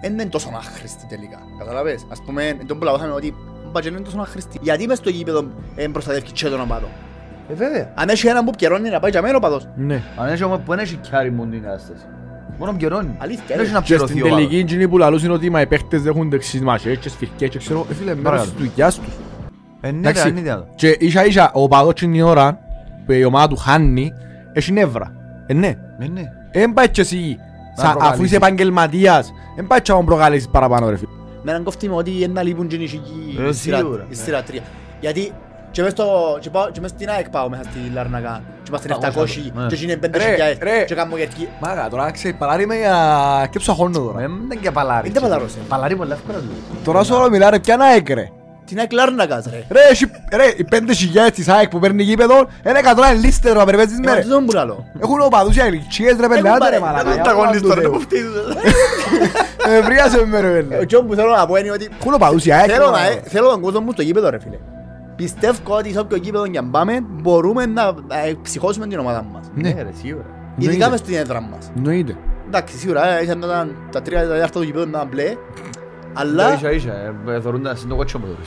δεν είναι τόσο άχρηστη τελικά. Καταλαβες. Ας πούμε, εν τον που λαούσαμε ότι μπα και δεν είναι τόσο άχρηστη. Γιατί μες στο γήπεδο ε, προστατεύει και τον οπαδό. Ε, βέβαια. Αν έχει έναν που πιερώνει να πάει για μένα ο οπαδός. Ναι. Αν έχει όμως που δεν έχει κιάρι μόνο την κατάσταση. Μόνο πιερώνει. Αλήθεια, Δεν έχει ρε. να Και πιερωθεί στην ο τελική άλλος. εκείνοι που λαλούσαν ότι μα οι παίχτες δεν έχουν δεξιές μαχές και σφυρκές και ξέρω, ε, φίλε, μέρος Παρακαλώ. της δουλειάς τους. Ε, ναι, ρε, Εντάξει. είναι ιδέα. Και ίσα ίσα ο παδός την ώρα που η ομάδα του χάνει, έχει νεύρα. Ε, ναι. Ε, ναι. Εν πάει και εσύ, Να σα- αφού προκαλείς. είσαι επαγγελματίας, εν πάει και να τον προκαλέσεις παραπάνω ρε φίλε. Με έναν κόφτη με ότι να λείπουν και οι νησικοί Ε, η σειρά- σίγουρα. η σειρά τρία. Γιατί και μες στο- και πάω- και μες στην ΑΕΚ πάω μέσα στη Λαρνακά και πάω στην 700 Ναι. και εκεί είναι Ρε, 5.000 ρε. και κάνω γιατί Μάγα, τώρα ξέρεις, παλάρι με για σκέψου χρόνο Ε, τώρα. Δεν είναι και παλάρι. Είναι παλάρος, ε. Παλάρι πολλά εύκολα του. Τώρα σου όλο μιλά ρε, ποια να έκρε. Την ΑΕΚ Λαρνακάς ρε. Ρε, έχει- ρε, οι πέντε χιλιάδες της ΑΕΚ που παίρνει γήπεδο, είναι εκατό να είναι λίστερο να περιπέζεις Ε, μέρες. μα τούτον που λαλώ. Έχουν οπαδούς για ηλικίες ρε πελάτε ρε πάρε, μαλάκα. δεν για τα όνομα κολλείς του τώρα, Θεού. που φταίει τούτο. Ε, βρίασε με ρε Ε, πέλε. εκείνο που θέλω να πω είναι ότι Έχουν οπαδούς για ΑΕΚ. θέλω, ρε, να, μαλάκα. θέλω τον κόσμο μου στο γήπεδο ρε φίλε. Πιστεύω ότι σε όποιο γήπεδο και αν πάμε μπορούμε να ε, ψυχώσουμε την ομάδα μας. Ναι. Ναι, ρε, σίγουρα. Ειδικά Εννοείται. μες στην έδρα μας. Εννοείται. Εντάξει, σίγουρα, ε, ήσαν να ήταν τα τρία τέταρτα του γήπεδου να ήταν μπλε. Αλλά Ίσα ίσα, ε, ε, θεωρούν τα στην το κότσο μου τώρα.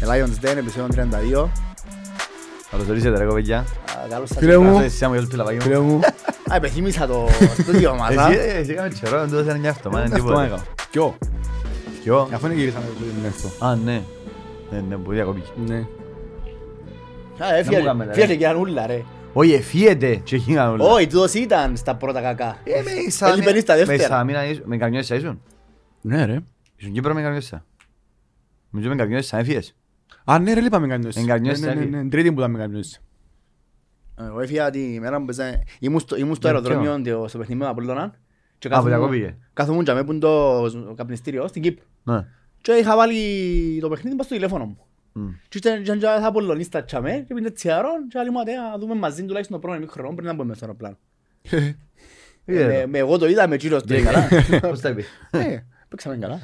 The Lions Den, επεισόδιο 32. Καλώς ορίσατε ρε κοπέγια. Α, Καλώς σας Φίλε ήρθατε. μου. Καλώς ήρθατε, μου, το λαβάκι μου. Φίλε μου. Α, υπενθύμησα το στούντιο μας, α. Εσύ, ε, εσύ έκαμε τσερό, δεν του έδωσαν μια αυτό, μα, δεν Αυτό τίποτα. έκανα. Ποιο. Ποιο; Αφού είναι γυρίσαμε το είναι αυτό. Α, ναι. Ναι, ναι, που διακοπήκε. Ναι. Α, έφυγε- μου κάμε, ρε. έφυγε και ανούλα, ρε. Όχι, εφύεται και εκείνα όλα. Όχι, τούτος ήταν στα πρώτα κακά. Ε, με Ισαμίνα- Έλειπε στα με δεύτερα. Ισαμίνα ήσουν- Με Καρμιώτισσα ήσουν. Ναι ρε. Ήσουν Κύπρο με Καρμιώτισσα. Νομίζω με Καρμιώτισσα έφυγες. Α, ναι ρε, λείπαμε κανένας. Εγκαρνιώσαι, Ναι, ναι, έφυγες. ναι, Τρίτη που ήταν με κανένας. Εγώ έφυγα τη μέρα που παίζα- ήμουν στο- ήμουν στο Ναι, αεροδρόμιο το- στο παιχνίδι με τον Απολλώνα και Α, που κάθομουν- διακόπηκε. κάθομουν για μέ που είναι το καπνιστήριο στην Κύπρο. Ναι. Και είχα βάλει το παιχνίδι πας στο τηλέφωνο μου. Μμ. Και ήταν και ένα Απολλωνίστα τσαμέ και πίνε τσιαρόν και άλλοι μου «Ατέ, να δούμε μαζί τουλάχιστον το πρώτο μικρό πριν να μπούμε στο αεροπλάνο. Είδε Με- το. με εγώ το είδα με κύριος το Πήγε καλά. Πώς τα είπε. Ε, Παίξαμε καλά.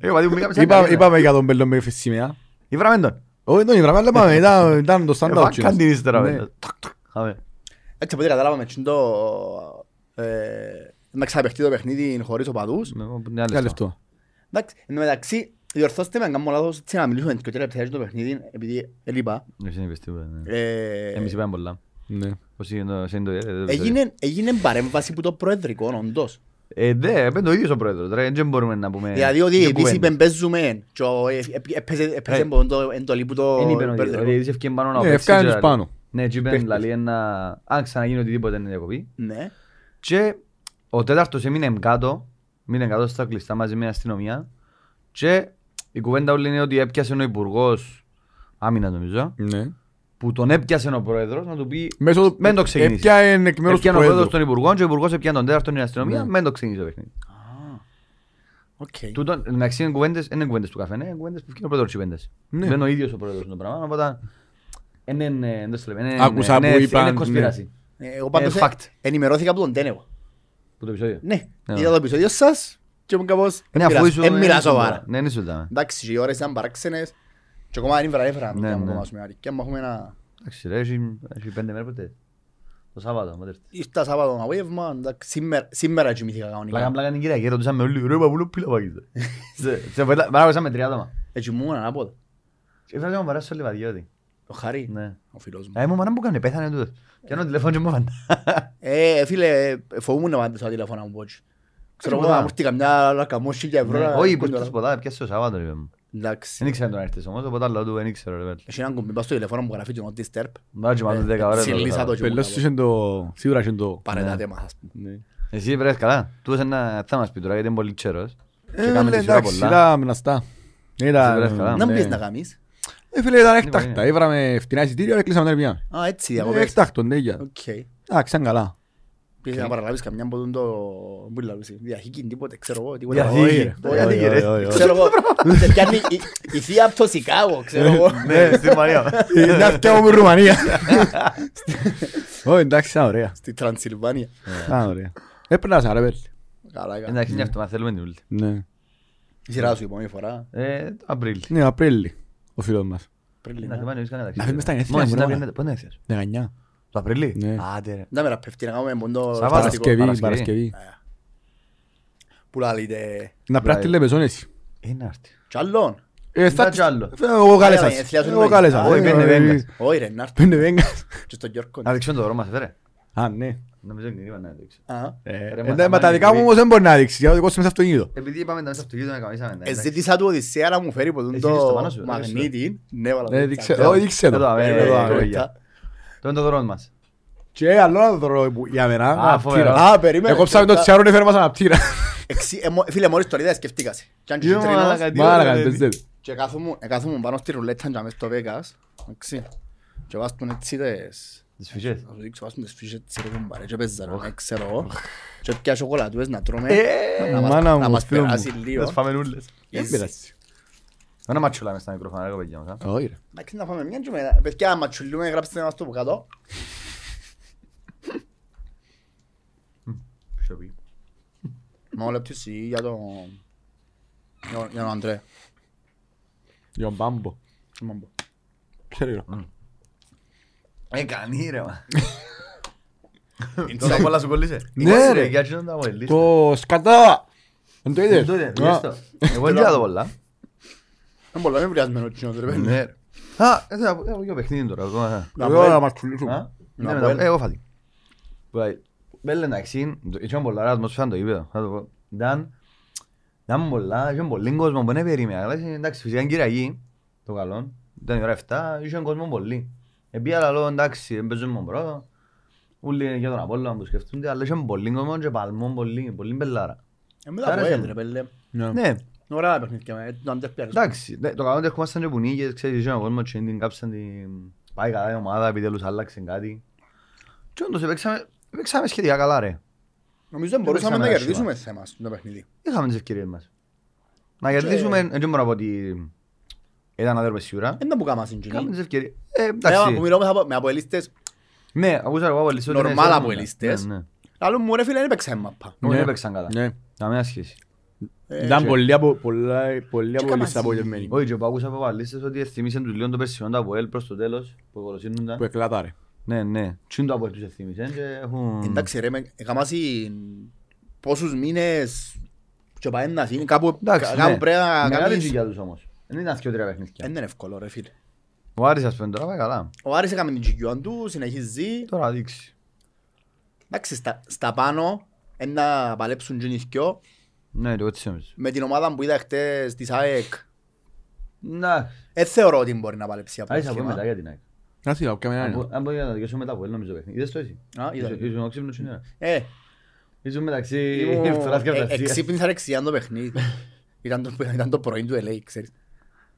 Ε, πατή μου, πήγαμε σαν Είπα- καλή, Είπαμε για τον Μπέλο με σημαία. Ήβραμε τον. Όχι, τον είπαμε, αλλά είπαμε, ήταν- ήταν το Ε, standout. φάκαν κύριος. την ύστερα. Ναι. βέβαια. Χάμε. Έτσι από ό,τι καταλάβαμε τσιν το... ε, Να ξαναπαιχτεί το παιχνίδι χωρίς οπαδούς. Ναι, ναι, Τι άλλο άλλο αυτό. αυτό. Εντάξει, εν τω μεταξύ, διορθώστε με αν κάνω λάθος, έτσι να μιλήσουμε και τρία λεπτά για το παιχνίδι, επειδή έλειπα. Εσύ δεν είπες τίποτα, ναι. Ε, Εμείς είπαμε πολλά. Ναι. Πώς είναι το- εσύ είναι το- ε, το- Έγινε, έγινε παρέμβαση που το προεδρικό, όντως. Ε, ναι, είπε το ίδιος ο πρόεδρος. Τώρα δεν μπορούμε να πούμε... Δηλαδή ο και διαιτητής κουβέντες. είπε παίζουμε και ο- ε, ε, έπαιζε έπαιζε Ε, από το εντολή που το Δεν είπε ο προεδρικό. διαιτητής, ο διαιτητής ευκαιρία πάνω να Ναι, παίξεις ευκάνε και τους να- πάνω. Ναι, και είπε Παίχτες. δηλαδή ένα... Αν ξαναγίνει οτιδήποτε είναι διακοπή. Ναι. Και ο τέταρτος έμεινε κάτω, μείνε κάτω στα κλειστά μαζί με την αστυνομία και η κουβέντα όλη είναι ότι έπιασε ο υπουργός άμυνα νομίζω, Ναι. που τον έπιασε ο πρόεδρος να του πει Μέσω του- Μεν το ξεκινήσεις. έπιανε εκ μέρους του Έπιανε ο πρόεδρος Προέδρου. των υπουργών και ο υπουργός έπιανε τον τέταρτον την αστυνομία, Ναι. μεν το ξεκινήσει το παιχνίδι. Οκ. Τούτον, μεταξύ είναι κουβέντες, δεν είναι κουβέντες του καφέ, είναι κουβέντες που φτιάχνει ο πρόεδρος τσιπέντες. Ναι. Δεν είναι ο ίδιος ο πρόεδρος το πράγμα, οπότε δεν είναι, δεν το λέμε, είναι- Άκουσα είναι- που είναι είπαν, κονσπίραση. Ε, Εγώ πάντως Ε, ε, fact. ενημερώθηκα από τον Τένεβο. Που το επεισόδιο. Ναι, Ναι. είδα το επεισόδιο σας και ήμουν κάπως... Ναι, «Εν αφού μιλά- ήσουν- εν μιλά ήσουν σοβαρά. τώρα. Ναι, είναι σοβαρά. Εντάξει, και οι ώρες ήταν παράξενες και ακόμα δεν ήβρα έφερα Ναι, να ναι. κομμάσουμε αρκετά. Μα έχουμε ένα... Εντάξει ρε, έχει έχει πέντε μέρες ποτέ. Το Σάββατο, μάτε έρθει. Ήρθα Σάββατο απόγευμα, εντάξει, σήμερα- σήμερα κοιμήθηκα Πλάκα κανονικά. πλάκα την Κυριακή, ρωτούσαμε όλοι, ρε παππούλο πήλα παγίδα. Σε- Σε πετά- παράγωσαμε τρία άτομα. Έτσι μου ήμουν ανάποδα. Και ήθελα να μου παράσω λίγο βαδιώτη. Ο Χαρή, Ναι. ο φίλος μου. Ε, μου μάνα που έκανε, πέθανε τούτος. Και ένα τηλέφωνο και μου φαντά. Ε, φίλε, ε, φοβούμουν να πάντα στο τηλέφωνα μου πότσι. Ξέρω εγώ Τίποτα. να μου έρθει καμιά λακαμό χίλια ευρώ. να- Ναι, Όχι, κοντά. προς το σποτά, πιάσε το Σάββατο, είπε μου. Εντάξει. Δεν ήξερα τον να έρθεις όμως, οπότε άλλο του δεν ήξερα ρε πέλ. Έχει έναν κουμπί πας στο τηλέφωνο μου γραφεί και not disturb. Μπάζει και μάλλον δέκα ώρες. το Συλλήσα το Σάββατο. και μου Πελός κάπου. του είχε το... Σίγουρα είχε το... Παρετάτε μας, ας πούμε. Ναι. Εσύ βρες καλά. Του ένα θα μας πει τώρα γιατί είναι πολύ τσέρος. Και Ε, κάμε λέει, τη σειρά εντάξει, πολλά. ήταν μναστά. Ήταν... βρες καλά. Να μου ναι. πεις να κάνεις. Ε, φίλε, ήταν Ναι, έκτακτα. ναι. Ήβραμε φτηνά εισιτήρια και κλείσαμε τα πιάμε. Α, έτσι, Ε, διακοπές. Έκτακτον, ναι, για. Οκ. Εντάξει, ήταν καλά. Πήγες να παραλάβεις καμιά από τον το... Πού λαλούσε, διαχήκη, τίποτε, ξέρω εγώ, τίποτα. Διαθήκη. Όχι, ρε. το Όχι, διαθήκη, όχι, ρε. όχι, όχι. Ξέρω εγώ, σε πιάνει η- η θεία από το Σικάγο, ξέρω εγώ. Ναι, στη Μαρία. Ε, Να φτιάω μου Ρουμανία. Όχι, εντάξει, ήταν ωραία. Στη Τρανσιλβάνια. Ήταν ωραία. Έπαιρνας σαν ρε πέλ. Καλά, καλά. Εντάξει, είναι αυτό, μα θέλουμε την ούλτη. Ναι. Η σειρά σου η επόμενη φορά. Ε, το Απρίλη. Ναι, Απρίλη, ο φίλος μας. Απρίλη, Να ναι. θυμάμαι, εμείς κάναμε Να φύγουμε στα ταξίδι. γενέθλια Μόλις μου, να ρε, πιένετε- Πότε είναι εθιάς; 19. Το Απρίλη. Ναι. Άντε ρε. Να με ραπευτεί να κάνουμε πόντο Σαββάτα. φανταστικό. Παρασκευή, Παρασκευή. Παρασκευή. Που λαλείτε. Να πρέπει να τη λέμε ζώνες. Είναι άρτη. Κι άλλον. Ε, θα Μετά της- κι άλλο. Ε, Εγώ κάλεσα. Α, η γενέθλια σου Εγώ εννοείς. κάλεσα. Α, όχι, Ε, πέντε ε, βέγκας. Όχι ρε, να έρθει. Πέντε βέγκας. Και στον Γιώργο. Να δείξω το δρόμο μας, φέρε. Α, ναι. Νομίζω ότι είπα να δείξω. Α. Ε, Ρε, εντάξει, μα, μα τα μα, δικά μου ε, όμως δεν μπορεί να δείξει. Για το δικό σου μέσα στο αυτοκίνητο. Επειδή είπαμε τα μέσα στο αυτοκίνητο να καμίσαμε. τα, Ε, εντάξει. Ζήτησα του Οδυσσέα να μου φέρει ποτούν Εσύ είσαι στο πάνω το σου, μαγνήτη. Ναι, βάλα το Ε, έτσι. δείξε- Απ' όχι, δείξε το. Εδώ, ε, Ε, εδώ, ε, ε, ε, Κοίτα. Το είναι το δρόμο μας. Και άλλο ένα δώρο που- για μένα. Α, αναπτήρα. φοβερό. Α, περίμενε. Εκόψαμε το Κοίτα. τσιάρο και φέρε μας αναπτήρα. Εξι- ε, μο- Φίλε, μόλις το είδα σκεφτήκα σε. Κι αν και Yo, κυτρινός, μαλάκα, τι Μάλακα, ωραία, παίζεται. Και κάθομαι ε, κάθομαι πάνω στη ρουλέτα και μες στο Vegas. Εντάξει. Και βάζουν έτσι τις... Τις φυσές. Θα σου δείξω, βάζουν τις φύσες της ρε κουμπάρε και παίζανε, δεν ξέρω εγώ. Και πια σοκολατούες να τρώμε. να μας- μάνα μου, Να μας φίλο μου. περάσει λίγο. Τις φάμε νουλες. Δεν Easy. πειράζει. Ένα ματσουλάμε στα μικρόφωνα, ρε παιδιά μας. α. Όχι ρε. Εντάξει, να φάμε μια και μετά. Παιδιά, άμα τσουλούμε, γράψτε μας το που κάτω. Ποιο πει. Μα όλα πτήση για τον... για- Για τον Αντρέ. Για τον Μπάμπο. Μα μπω. Ξέρει ρε. Ε, κανεί ρε μα. Inside. Τώρα πολλά σου κολλήσε. Ναι, Είμαστε, ρε. Για εκείνον τα μολύστε. Το σκατά. Δεν το είδες; Το είδε, Α, είδες το. Εγώ δεν είδα το πολλά. Είναι πολλά με βριασμένο κοινό, ρε παιδί. Ναι ρε. Α, ε, θα πω- έχω και παιχνίδι τώρα. ακόμα. Να Εγώ πω, να ε, μας πουλήσουμε. Α, Να ναι, πω, μετά- ε. Εγώ φάτη. Μπέλε εντάξει, είχαν πολλά ρε ατμόσφαιρα το γήπεδο. θα το πω. Ήταν ήταν πολλά, είχαν πολύ κόσμο που δεν περίμενα. Αλλά είναι, εντάξει, φυσικά είναι Κυριακή, το καλό. Ήταν η ώρα 7, είχαν κόσμο πολύ. Επία λαλό, εντάξει, δεν παίζουμε μόνο πρώτο. Ούλοι για τον Απόλλωνα που σκεφτούνται, αλλά είχαν πολύ κόσμο και παλμό πολύ, πολύ μπελάρα. Ε, μετά από Άρεσε έντρε, μου. πέλε. Ναι. Ναι, Ωραία παιχνίδια, ε, το Αντρέ πιάρες. εντάξει, ναι, το καλό είναι ότι ερχόμασταν και πουνίγες, ξέρεις, είχαν κόσμος και την κάψαν την... Πάει καλά η ομάδα, επιτέλους άλλαξε κάτι. Και όντως παίξαμε, παίξαμε σχετικά καλά ρε. Νομίζω δεν Δεν μπορούσαμε να παίξαμε κερδίσουμε θέμα στο παιχνίδι. Είχαμε τις ευκαιρίες μας. Να κερδίσουμε, δεν μπορώ να πω ότι ήταν αδέρπες σίγουρα. Δεν που κάμα Είχαμε συγκινή. τις ευκαιρίες. Ε, Ε, Που εντάξει. μιλώ με απο- με αποελίστες, Ναι, ακούσα εγώ από λίστος. ότι είναι Νορμάλ σε- αποελίστες. Ναι, ναι. λαλούν μου ρε φίλε δεν παίξαμε μαπά. Όχι, Ναι. δεν έπαιξαν καλά. Ναι. Καμία σχέση. Ε, Ήταν και- πολλοί από πολλά- πολλοί από κάμα λίστα απογευμένοι. Όχι, και που άκουσα από παλίστες ότι εθυμίσαν τους λίγο το περσινό το Αποέλ προς το τέλος, που ευολοσύνονταν. Που εκλατάρε. Ναι, ναι. Τι είναι το Αποέλ τους εθυμίσαν και έχουν... Εντάξει ρε, με- έκαμασαι πόσους μήνες και πάει να είναι κάπου Εντάξει, κάπου ναι. πρέπει να Μεγάλη κάνεις... ζυγιά τους όμως. Δεν ήταν και τρία παιχνίδια. Δεν είναι εύκολο ρε φίλε. Ο Άρης ας πούμε τώρα πάει καλά. Ο Άρης έκαμε την τζικιόν του, συνεχίζει. Τώρα δείξει. Εντάξει, στα, στα πάνω είναι να παλέψουν και οι δυο. Ναι, το έτσι νομίζω. Με την ομάδα που είδα χτες της ΑΕΚ, Να, δεν θεωρώ ότι μπορεί να παλέψει από Άρης θα πούμε μετά για την ΑΕΚ. Κάτσε να πιάμε Αν ένα. μπο- Αν μπορεί να το δικαιώσω μετά από Αποέλ νομίζω παιχνίδι. Είδες το εσύ; Α, είδα. Ήσουν- Ήσουν ο ξύπνος είναι. Ε, Ήσουν μεταξύ ήμουν- φθοράς και ε, αυτασίας. εξύπνησα δεξιά το παιχνίδι. Ήταν το, ήταν το πρωί του LA, ξέρεις.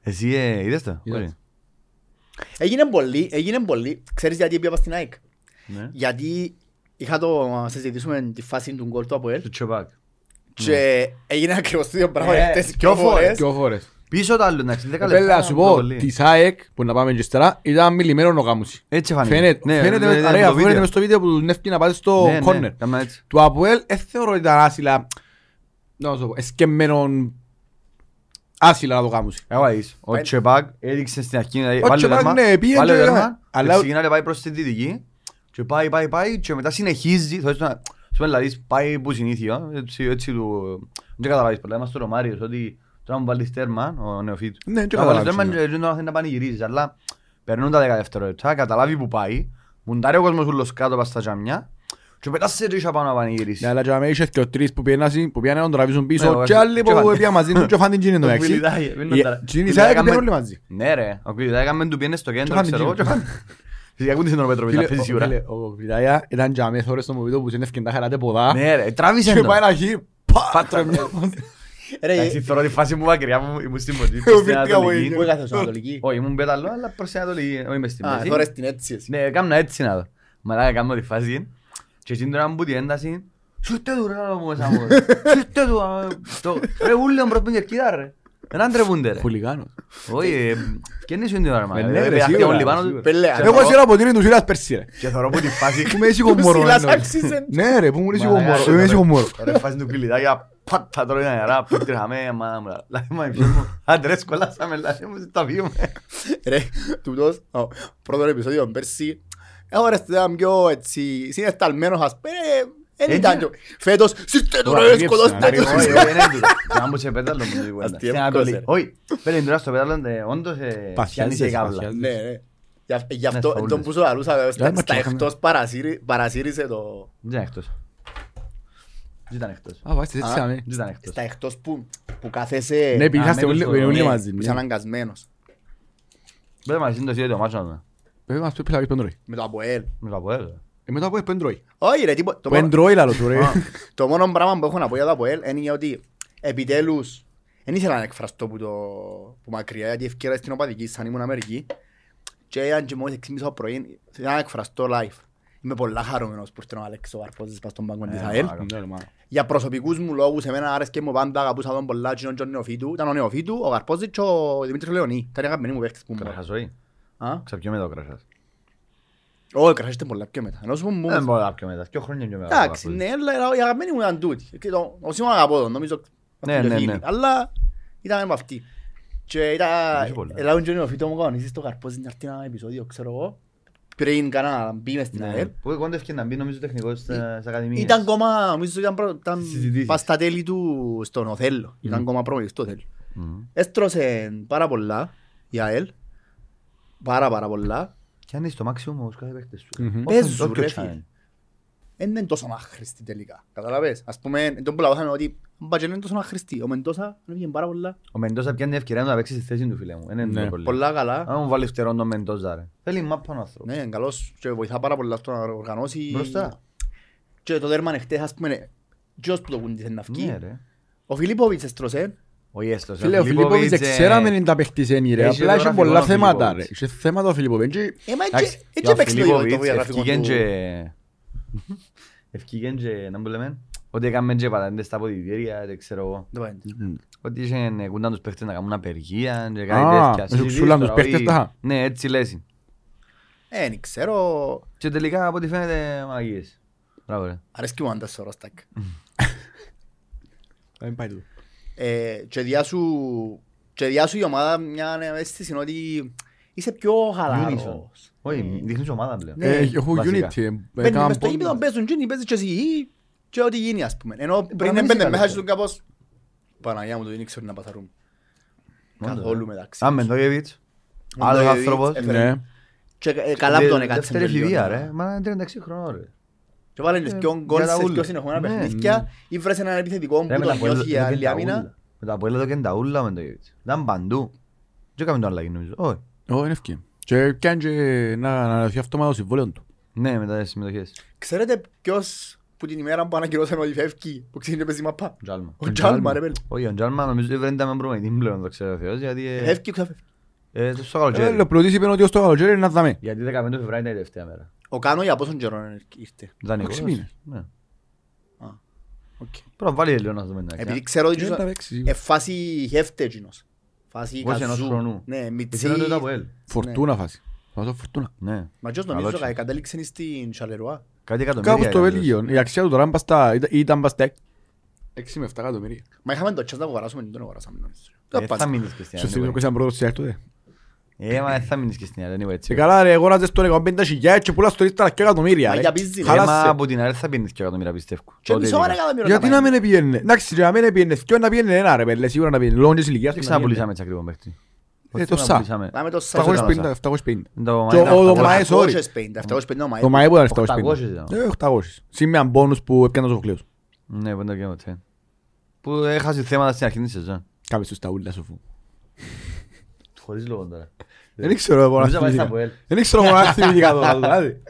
Εσύ ε, είδες το. Είδα. Ωραία. Έγινε πολύ, έγινε πολύ. Ξέρεις γιατί πήγα στην ΑΕΚ; Ναι. Γιατί είχα το, να συζητήσουμε τη φάση του γκολ του Αποέλ Το τσεπάκ. και έγινε ακριβώς το ίδιο πράγμα Ε, χτες δυο δυο φορές. Δυο φορές. Πίσω το άλλο, εντάξει, 10 Θέλω λεπτά. να σου πιο πω, πολύ. της ΑΕΚ που να πάμε και ύστερα ήταν μιλημένος ο γάμους. Έτσι φάνηκε. Φαίνεται, Ναι, φαίνεται, ναι, με- ναι, αρέα, το φαίνεται βίντεο. μες στο βίντεο που του νεύκει να πάει στο Ναι, ναι, κόρνερ. κάμα έτσι. Του Αποέλ, δεν θεωρώ ότι ήταν άσυλα, να σου πω, εσκεμμένον άσυλα να το κάνουν. Εγώ είσαι. Ο Πάει- Τσεπάκ έδειξε στην αρχή, δηλαδή, Ο βάλε Τσεπάκ, τέρμα, ναι, πήγε βάλε και- τέρμα, αλλά- και ξεκινά να πάει προς τη δυτική και πάει, πάει, πάει και μετά συνεχίζει, θα να σου πει δηλαδή πάει που συνήθιο, έτσι, έτσι του, δεν καταλάβεις πολλά, είμαστε ο Μάριος ότι τώρα μου βάλεις τέρμα, ο νεοφύτου. Ναι, και Να βάλεις καταλάβεις, τέρμα ναι. και δεν θέλει να πανηγυρίζεις, αλλά περνούν τα δέκα δευτερόλεπτα, καταλάβει που πάει, μουντάρει ο κόσμος ούλος κάτω πας στα τζαμιά και μετά σε ρίσα πάνω να πανηγυρίσει. Ναι, αλλά και αμέσως είχε και ο τρεις που πήγαιναν που πήγαιναν να τον τραβήσουν Ναι, πίσω ο- και άλλοι και που φάνε. πήγαιναν μαζί του και φάνε την τζίνη το Ο έξι. Κβιλιτάγε, μην τον ταρα- Τζίνη Κβιλιτάγε σάγε πήγαιναν έκαμε- όλοι μαζί. Ναι ρε, ο Κβιλιτάγε έκαμε του πιένες στο κέντρο, φάνε ξέρω εγώ, τζίνι. και φάνε. Φυσικά ακούτε τον Πέτρο, Φίλε, να παίζει ο- σίγουρα. φίλε, Ο Κβιλιτάγια ήταν και αμέσως ώρες στο μοβίδο που συνέφηκε τα χαράτε ποδά Ναι ρε, τράβησε και το. πάει να χει, πα, Πάτρα τρέμει. Ρε, Εντάξει, θεωρώ τη φάση μου μακριά μου ήμουν στην Μοντή. Εγώ φύγα από Πού έκαθες στο Ανατολική. Όχι, ήμουν πέταλο, αλλά προς την Ανατολική, όχι μες στην Α, μέση. τώρα στην έτσι εσύ. Ναι, έκανα έτσι να δω. Μαλάκα κάνω τη φάση και εκείνη τώρα μου που την ένταση Σούστε του ρε άλλο μου μέσα μου. Σούστε του. α, το- Ρε ούλε μου προς την κερκίδα ρε. Δεν αντρεβούνται ρε. Χουλιγάνος. Όχι, ε, και είναι σου είναι ώρα Ε, ναι, μα. ρε, Ρε, σίγουρα, όλοι πάνω του. σίγουρα. Πέλε, Και αν- Εγώ θωρώ- σειρά ποτήρι του σειράς πέρσι ρε. Και θωρώ που τη φάση Που με ήσυχο Του μωρό. Σιλάς εννοείς. άξιζε. Ναι ρε, που μου ήσυχο Μαλάκα, μωρό. ρε, Είμαι ρε, ήσυχο μωρό. Ρε φάση του κυλιτάκια Πάτα τρώει ένα νερά, που τρίχαμε, μάνα μου. Λάει μου, εμφύς μου, άντε ρε σκολάσαμε, λάει μου, τα πιούμε. Ρε, τούτος, ο πρώτο επεισόδιο πέρσι, εγώ ρε ήταν πιο έτσι, συναισθαλμένος ας πούμε, δεν Έτσι. ήταν πιο... Φέτος, σύρτε το Τώρα, ρε, γεύση, σκοτώστε να Όχι, το. όχι, όχι, είναι τούτο. Να μου σε πέταλο μου το κουβέντα. Αστείο, Στην Ανατολή. κόσε, ρε. Όχι, πέλε τώρα στο πέταλο, ε, όντως ε, πιάνει σε Παθιάζεσαι, κάβλα. παθιάζεσαι. Ναι, ναι. Γι' γι' αυτό, φαούλες. τον που σου λαλούσα, Για στα να στα τσέχαμε. εκτός παρασύρι- παρασύρισε το... Δεν ήταν εκτός. Δεν ήταν εκτός. Α, βάστε, έτσι Α. άμε. Δεν ήταν εκτός. Στα εκτός που, που κάθεσαι... Ναι, επειδή Α, είσαστε μέλος όλοι στο- όλοι ναι, μαζί. που ναι. είσαι αναγκασμένος. Πες μας, είναι το σύνδετο μάτσο να Πρέπει να μας πεις πελαγείς πέντροι. Με το ΑΠΟΕΛ. Με το Αποέλ. Ε, μετά από πέντροι. Όχι ρε, τίποτα. το μόνο- Πέντροι λαλό του ρε. Α, Το μόνο πράγμα που έχω να πω για το ΑΠΟΕΛ είναι ότι επιτέλους δεν ήθελα να εκφραστώ που, το, που μακριά γιατί ευκαιρία στην οπαδική σαν ήμουν Αμερική και ήταν και μόλις 6.30 το πρωί ήθελα να εκφραστώ live. Είμαι πολλά χαρούμενος που ήρθε ο Άλεξ ο Καρπόζης πας στον πάγκο της Ε, ΑΕΛ. μαλάκα. Ναι, μάνα. Για προσωπικούς μου λόγους εμένα άρεσκε μου πάντα αγαπούσα τον πολλά και τον Νεοφίτου. Ήταν ο Νεοφίτου, ο Καρπόζης και ο Δημήτρης Λεωνί. Ήταν οι αγαπημένοι μου παίχτες που μου. Κράχας όχι. Α, Ξαπιούμε το κράχας. Όχι, κρασίστε πολλά πιο μετά. Ενώ σου μου Δεν μπορώ να πιω μετά. Δυο χρόνια πιο μετά. Εντάξει, ναι, αλλά οι αγαπημένοι μου ήταν τούτοι. Και το- Ο Σίμων αγαπώ τον, νομίζω Ναι, αυτό ναι, το ναι. φίλοι. Αλλά ήταν με αυτή. Και Έχει ήταν... πολλά. Ελάβουν και ο Νεοφίτο μου κανονίσεις το καρπόζι να έρθει ένα επεισόδιο, ξέρω εγώ. Πριν κανένα μπει μες στην Ναι. ΑΕΛ. Που κόντευκε να μπει νομίζω τεχνικός στα στα ακαδημίες. Ήταν ακόμα, νομίζω ήταν, προ- ήταν Συζητήσεις. πας στα τέλη του στον Οθέλο. Ήταν ακόμα πρόμηθος στο Οθέλο. Μμμ. Έστρωσε πάρα πολλά η ΑΕΛ. Πάρα πάρα πολλά. Και αν είσαι στο μάξιμο όμως κάθε παίκτες σου. Μμμ. Όσο- Παίζουν, όποιο ρε, τσάνε. φίλε. Δεν είναι τόσο άχρηστη τελικά. Καταλαβες. Ας πούμε, τον που λαούσαμε ότι ο Μπατζέλο είναι τόσο άχρηστη. Ο Μεντόσα πήγε πάρα πολλά. Ο Μεντόσα πιάνει ευκαιρία να παίξει στη θέση του φίλε μου. Είναι Ναι. το πολύ. Πολλά καλά. Αν μου βάλεις φτερόν τον Μεντόζα ρε. Θέλει μάπα ο άνθρωπος. Ναι, είναι καλός και βοηθά πάρα πολλά στο να οργανώσει. Μπροστά. Και το δέρμα εχθές, ας πούμε, ποιος που το κουντή θέλει να βγει. Ναι ρε. Ο Φιλίπποβιτς έστρωσε. Όχι έστω. Φίλε, ο Φιλίπποβιτς ξέραμε είναι τα παιχτισένη ρε. Έχει Απλά είχε γραφικό πολλά ο θέματα ρε. Φιλίπποβιτς. Είχε θέματα ο Φιλίπποβιτς. Και- Ε, μα Εντάξει, έτσι και ο έπαιξε το Φιλίπποβιτς βιογραφικό ευκήγεν του. και- ευκήγεν και, να μου λέμε, ότι έκαμε και πατέντες στα αποδητήρια, δεν ξέρω εγώ. Δεν πάει. Ότι είχε κούνταν τους παίχτες να κάνουν απεργία και κάτι Α, τέτοια. με Συζητήσεις ξουλάν τους τώρα, παίχτες όχι- τα. Ναι, έτσι λες. Ε, δεν ξέρω. Και τελικά από ό,τι φαίνεται μαγείες. Μπράβο ρε. Αρέσκει μου άντας ο Ροστάκ. Δεν πάει τούτο. Ε, και διάσου, και διάσου η ομάδα μια αίσθηση είναι ότι είσαι πιο Unison. χαλαρός. Όχι, δείχνεις ομάδα πλέον. Ναι. Ε, Έχουν βασικά. unity. ε, Μπαίνουν έκαναν μες στο γήπεδο, πόντους. παίζουν και παίζεις και εσύ και ό,τι γίνει ας πούμε. Ενώ πριν παραμένεις έμπαινε καλός. μέσα στον κάπως Παναγιά μου το δεν ξέρω να παθαρούν. Όντως, Καθόλου ε. μεταξύ. Α, Μεντόγεβιτς. Ο Άλλος Μεντόγεβιτς άνθρωπος. έφερε- Ναι. Και ε, καλά που τον έκατσε. Δεύτερη με λίγο, φιδία ναι. ρε. Μα είναι 36 χρονών ρε. Και βάλε και Ε, δυο γκολ για τα σε ούλα. δυο συνεχόμενα Ναι. παιχνίδια ή βρες έναν επιθετικό Ρε, που με τον τα Αποέλ νιώθει η έδωκεν άλλη τα άμυνα. ούλα. Με τα Αποέλ έδωκεν τα ούλα ο Μεντόγεβιτς. Ήταν παντού. Και έκαμε το αλλαγή νομίζω. Όχι. Ω, είναι ευκαιρία. Και κάνει και να ανανεωθεί αυτόματα το συμβόλαιο του. Ναι, με τις συμμετοχές. Ξέρετε ποιος που την ημέρα που ανακοινώσαμε ότι φεύγει που ξεκίνησε παίζει μαπά; Τζάλμα. Ο Τζάλμα ρε πέλ. Όχι, ο Τζάλμα νομίζω δεν ήταν με προμηθή πλέον, το ξέρω ο Θεός, γιατί... ε, Φεύγει και ξαφεύγει. Ε, το στο Ε, καλοκαίρι. Ο πρώτης είπε ότι ως το καλοκαίρι είναι να δάμε. Γιατί 15 Φεβρουάριο ήταν η τελευταία μέρα. Ο Κάνο για πόσον καιρό ήρθε; Δανεικός. Έξι μήνες. Ναι. Οκ. Πρέπει να βάλει λίγο να δούμε. εντάξει. Επειδή ξέρω ότι Ε, ίσως- τα παίξει. ε, φάση χέφτε εκείνος. Φάση Όχι ενός καζού. χρονού. Ναι, μιτσί. Εσύ ήταν το Αποέλ. Φορτούνα φάση. Βάζω φορτούνα. Ναι. Μα ποιος Καλό νομίζω τσι. κατέληξε στην Σαλερουά. Κάτι εκατομμύρια. Κάπου στο ήταν Βέλγιο. Η αξία του τώρα είναι πας στα- ήταν- ήταν πας στα 6 με 7 εκατομμύρια. Μα είχαμε το τσάς να αγοράσουμε, δεν τον αγοράσαμε. νομίζω. Ε, Το θα πάντα. μείνεις και στην Στο άλλη, στιγμή που anyway. ήταν πρώτος της τότε. Ε, μα δεν θα μείνεις και στην άλλη, anyway, έτσι. Και καλά ρε, αγόραζες τον 150 χιλιάδες και πουλάς το ίστα και εκατομμύρια. Μα ρε. για πίζι, ρε. Ε, Χάλασε. μα από την άλλη θα πίνεις και εκατομμύρια πιστεύω. Και Τότε μισό ρε ειδικά. εκατομμύριο Γιατί τα να πάει. μην πήγαινε. Εντάξει, για να μην πήγαινε. Ποιο να πήγαινε ένα ρε πέλε, σίγουρα να πήγαινε. Λόγω της ηλικίας Δεν του να πήγαινε. ξαναπουλήσαμε έτσι ακριβό παίχτη. Ε, Όχι, το δεν Σα. πουλήσαμε. Πάμε το Στα Σα. 750, 750. Το Και Μάε ο- ο ήταν Μάε, sorry. 850, 750 ο Μάε. Το ΜΑΕ που ήταν 800 750. ήταν. Ε, 800. Σήμερα μπόνους που έπιανε ο Σοφοκλέος. Ναι, που είναι το γέμο, Που έχασε θέματα στην αρχή της σεζόν. Κάμε στους τα ούλα σου φου. Χωρίς λόγο τώρα. Δεν ξέρω εγώ να Νομίζω πάει στα θυμηθήκα. Αποέλ. Δεν ξέρω εγώ να θυμηθήκα το άλλο, δηλαδή.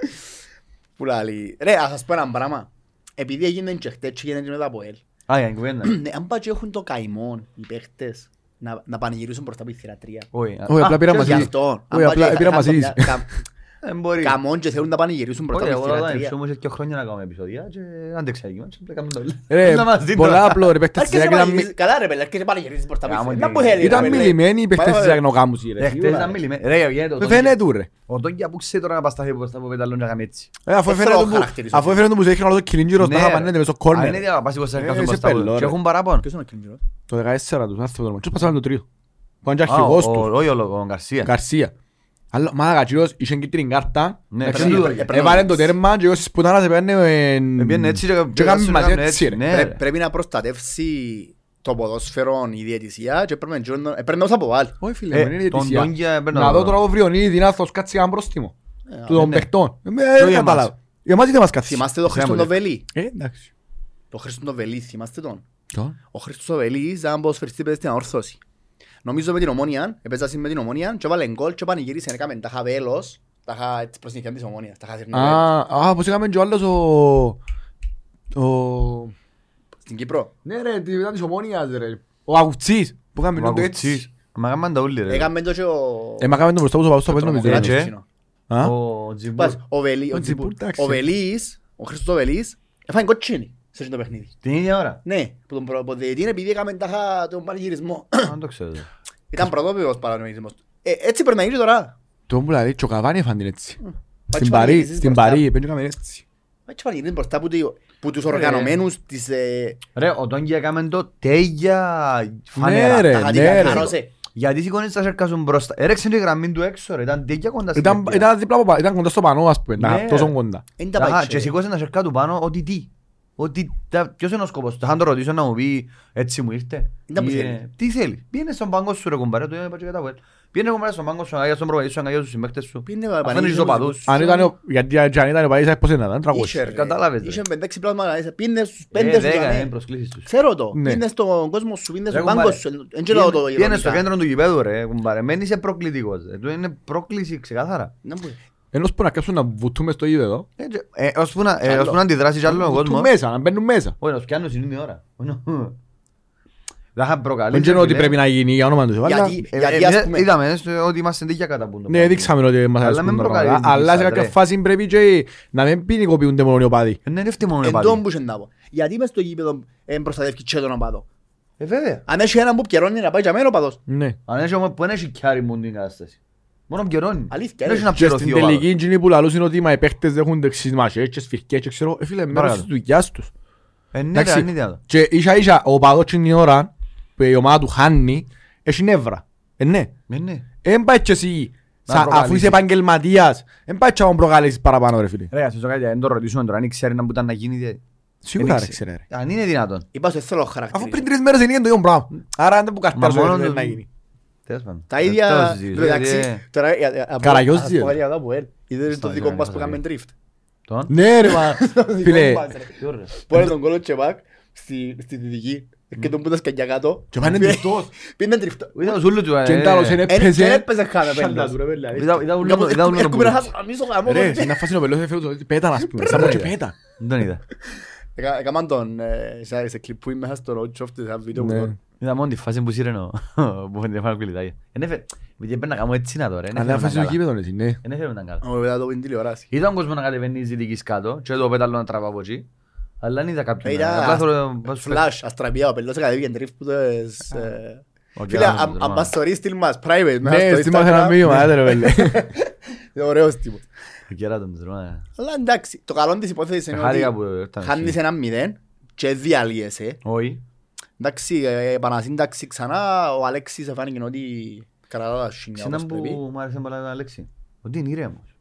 Που λαλεί. Ρε, ας σας πω ένα πράγμα. Επειδή έγινε και χτες και γίνεται με τα Αποέλ. Α, για την κουβέντα. Ναι, αν πάει και έχουν το καημό οι παίχτες να, να πανηγυρίσουν μπροστά από τη θηρατρία. Όχι. Όχι, απλά πήρα και μαζί. Γι' όχι. αυτό. Όχι, απλά πήρα μαζί της. Δεν μπορεί. Καμόν και θέλουν να πανηγυρίσουν μπροστά Όχι, από εγώ τη θα θηρατρία. όμως και χρόνια να κάνουμε επεισόδια και άντεξα εκεί, και έκαμε το λίγο. Ρε, Να μας δει πολλά τώρα. απλό ρε παίχτες της Έρχεσαι ΑΕΚ ήταν μι- πανηγυρίζεις- Καλά ρε παιδί, έρχεσαι πανηγυρίζεις μπροστά από Άμα τη τι- θηρατεία. Να που θέλει, Ήταν ρε, παιδί. μιλημένοι οι παίχτες Πάμε, της ρε. ΑΕΚ να κάνουν ρε. Ε, χτες σίγουρα, ήταν ρε. μιλημένοι. Ρε, γίνεται ο Με Τόγκια- φαίνεται του, ρε. Ο Τόγκια που ξέρει τώρα να πας τα χέρια μπροστά από πεταλούν και να κάνει έτσι. Ε, Αφού Δεν έφερε θέλω τον που- χαρακτηρίζω. αφού έφερε τον που σε έχνει όλο το κιλίντζιρος Ναι, να ρε. πανέντε μες στο Αν κόρνερ. είναι για να πας 20 Ε, κάσουν σε μπροστά από- πελό, και ρε. έχουν παράπονο. Ποιος είναι ο κινητήρος? Το 14 τους, άστο το όνομα. Ποιος πάσαμε το τρίο. Που είναι και Α, αρχηγός ο- του. Όχι ο ο Γκαρσία. Γκαρσία. Αλλά μάλακα κύριος είχε κίτρινη κάρτα. Ναι, Εντάξει, πρέπει να- πρέπει να- Έβαλε το τέρμα και εγώ στις πουτάνας έπαιρνε εν- Έπαιρνε έτσι και- και έκαμε και μαζί έκαμε έτσι έτσι, ρε. ναι. Πρέ- ρε. Πρέπει να προστατεύσει το ποδόσφαιρο η διαιτησία και πρέπει να ε, πρέπει να τους αποβάλει. Όχι φίλε, Ε, δεν είναι τον διαιτησία. Τόγκια έπαιρνε Να το- δω τώρα ο Βριονίδη να θα κάτσει ένα πρόστιμο. Ε, Του των ναι. παιχτών. Ε, με- Το Δεν για μας. καταλάβω. Για μας δεν μας κάτσει. Θυμάστε τον Χρήστον Θυμάμαι. τον Βελή. Ε, εντάξει. Το Χρήστον τον Βελή, θυμάστε τον; Τώρα. Ο Χρήστος ο Βελής ήταν ποδοσφαιριστής παίζει στην αόρθωση. Νομίζω με την Ομόνια, έπαιζα με την Ομόνια και έβαλε γκολ και πανηγύρισε, έκαμε τα χαβέλος, τα χα έτσι προς την ηθιά της Ομόνιας, τα χα Α, α, πως έκαμε και ο άλλος ο... ο... στην Κύπρο. Ναι ρε, τι ήταν της ομόνιας ρε. Ο Αγουτσής που έκαμε Ο το Αγκουτσής. έτσι. Μα έκαναν τα όλοι ρε. Έκαμε το και ο... Ε, μα έκαμε τον μπροστά που στο πάω στο πες νομίζω. τρομοκράτη. ρε. και- Τσίνο. Α, Ο Τζιμπούρ. Πας, Ο Βελή- ο Ο Τζιμπούρ. Τζιμπούρ, εντάξει. Ο Βελής, ο Χρήστος ο Βελής, έφαγε κοτσίνη σε αυτό το παιχνίδι. Την ίδια ώρα; Ναι, που τον προ- που διαιτή είναι επειδή έκαμε τα χα- τον πανηγυρισμό. Αν το ξέρω. Ήταν πρωτόπαιδος πανηγυρισμός. Ε, Έτσι πρέπει να γίνει τώρα. το που λέει, και ο Καβάνι έφανε την έτσι. Πάει Στην και Παρή, πανηγυρίζεις στην μπροστά. Παρή, πέντε έκαμε έτσι. Πάει και πανηγυρίζεις μπροστά που του- που τους οργανωμένους της... ε, Ρε, ο Τόγκια έκαμε το τέλεια Ναι φανερά. ρε, τα ναι χατικά, ρε. καρόσε. Γιατί σηκώνεις τα σέρκα σου μπροστά. Έρεξε τη γραμμή του έξω ρε, ήταν τέλεια κοντά στην Ήταν, αιτία. ήταν δίπλα από πα- ήταν κοντά στο πανό ας πούμε, Ναι, να- τόσο ρε. κοντά. Εν τα Αχα, πάει Και σηκώσε τα σέρκα του πάνω ότι τι. Ότι τα- ποιος είναι ο σκοπός του; Θα τον ρωτήσω να μου πει έτσι μου ήρθε. Ήταν που Ή, θέλει. ε, Τι θέλει; Πήγαινε στον πάγκο σου ρε κουμπάρε, το είπα και κατά βουέλ. Πήγαινε κουμπάρε στον πάγκο σου, αγιά στον προβαδί σου, αγιά στους συμπαίκτες σου. Πήγαινε Αφήνεις πανηγυρίζεις τους οπαδούς. Αν ήταν, ο- γιατί αν ήταν ο Παΐς, πώς είναι να ήταν, Είχε, τραγούδι. ρε. Κατάλαβες, ρε. Είχε πεντέξι πλάσματα, είσαι- πήγαινε στους Ε, πέντε σου, δέκα τζαμέ. είναι προσκλήσεις τους. Ξέρω το. Ναι. Πήγαινε στον κόσμο σου, πήγαινε Ρε, στον πάγκο κουμπάρε. σου. Εν ξέρω το Πήγαινε- Πήγαινε ηρωνικά. στο κέντρο του γηπέδου ρε κουμπάρε. Μένει είσαι προκλητικός. ρε. Του είναι πρόκληση ξεκάθαρα. Να μου- Ενός που να κάψουν να βουτούμε στο γήπεδο. Ε, και- ε, ως που να- ε, Άλλο. ως που να αντιδράσεις κι άλλο ο Βουτούν κόσμος. μέσα, να μπαίνουν μέσα. Όχι, να τους πιάνουν στην ίδια ώρα. Δεν είχαν προκαλέσει. Δεν ξέρω ρε, ότι φίλε. πρέπει να γίνει για όνομα τους. αλλά- Γιατί- Ε, γιατί ε, ας ε, πούμε- Είδαμε στο- ότι είμαστε δίκαια κατά που το Ναι, πράγμα. δείξαμε ότι μας Αλλά αρέσκουν μην τα προκαλείς πράγματα. την Αλλά σε πίστα, κάποια ρε. φάση πρέπει και να μην ποινικοποιούνται μόνο οι οπαδοί. Ε, ναι, είναι εύτη μόνο οι Εν οπαδοί. τόν που είχε να πω. Γιατί μες στο γήπεδο εν προστατεύει και τον οπαδό. Ε, βέβαια. Αν έχει έναν που πιερώνει να πάει για μένα ο οπαδός. Ναι. Αν έχει όμως που δεν έχει κιάρι μου την κατάσταση. Μόνο πιερώνει. Αλήθεια, Δεν είναι. έχει να Και πληρωθεί στην ο οπαδός. τελική εκείνοι που λαλούσαν ότι μα οι παίχτες δέχουν δεξιές μαχές και σφυρκές και ξέρω, ε, φίλε, μέρος Παρακάτω. της δουλειάς τους. Ε, ναι, ρε, Εντάξει. αν είναι άλλο. Και ίσα ίσα ο οπαδός την ώρα που η ομάδα του χάνει, έχει νεύρα. Ε, ναι. Ε, ναι. Εν πάει και εσύ, Να σα- αφού προκαλείς. είσαι επαγγελματίας, εν πάει και να προκαλέσεις παραπάνω ρε φίλε. Ρε, ας το κάτι, δεν το ρωτήσουμε τώρα, αν ξέρει να που ήταν να γίνει. δε- Σίγουρα δεν ρε ήξερε. ξέρε ρε. Αν είναι δυνατόν. Είπα σου, θέλω Αφού χαρακτηρίζω. πριν τρεις μέρες είναι το ίδιο πράγμα. Άρα δεν που Μα καρτάζω μόνος δεν το- να γίνει. Τέλος πάντων. Τα Ε, ίδια, τέλος συζήτηση, εντάξει, ε, τώρα, ε, ε, από- Καραγιός ας πω δύο. κάτι για το Αποέλ. Είδες Στο το δικό Γιάννη μας που Κωνσταντίνου. έκαμε drift. Τον; Ναι ρε μα, φίλε. Δικό μας, ρε. Τι ωραία. Που είναι τον κόλλο Τσεβάκ στη στη δυτική. Και τον που τα σκαγιά κάτω. Και πάνε Πήγε- τριφτός. Πήγαινε τριφτό. Είδα ο Ζούλου του, ε, Και εντάλλως είναι Εν- και έπαιζε. έπαιζε χάμε Σάλτα πέλος. του, ρε, πέλα, ρε. Είδα- είδα ούλο Κάπου- το- είδα ούλο το Έρχομαι να πουλί. χάσω αμέσως γαμό. Ρε, στην αφάση ο πελός έφερε το πέτα ας πούμε, σαν και πέτα. Δεν τον είδα. Έκα- Έκαναν τον ε, σε σε κλιπ που είμαι μέσα στο road shop σε ένα βίντεο που Ναι. τον- Είδα μόνο τη φάση που σύρεν ο... που φαίνεται να κουλιτάγια. Εν έφερε... Γιατί έπρεπε να κάνω έτσι να τώρα. εν Αλλά έφερε αφού να στο καλά. γήπεδο έτσι, ναι. Εν έφερε να καλά. Ο βέβαια το είναι τηλεοράση. Είδα τον κόσμο να κατεβαίνει ζητικής κάτω και το πέταλο να τραβά από εκεί. Αλλά δεν είδα κάποιον. Ήταν Απλά θέλω- πώς φε- Flash, αστραπία, ο πελός κατέβηκε drift που το ες, ε, Ο Φίλε, Κιάνος, αν- ρε, αν μα. μας θωρείς στυλ μας private μέσα Ναι, στο στείλ ένα Instagram, μήνυμα, άντε ρε πέλε. είναι ωραίος τύπος. Ο Κιάνος, ρε, μα. Αλλά εντάξει, το καλό της υπόθεσης είναι Χάρηκα ότι που ήρθαν χάνεις εσύ. ένα μηδέν και διαλύεσαι. Όχι. Εντάξει, ε, επανασύνταξη ξανά, ο Αλέξης εφάνηκε ότι κρατά τα σύνια Ξένα όπως πρέπει. που μου άρεσε πάρα πολύ Αλέξη; Ότι είναι ήρεμος.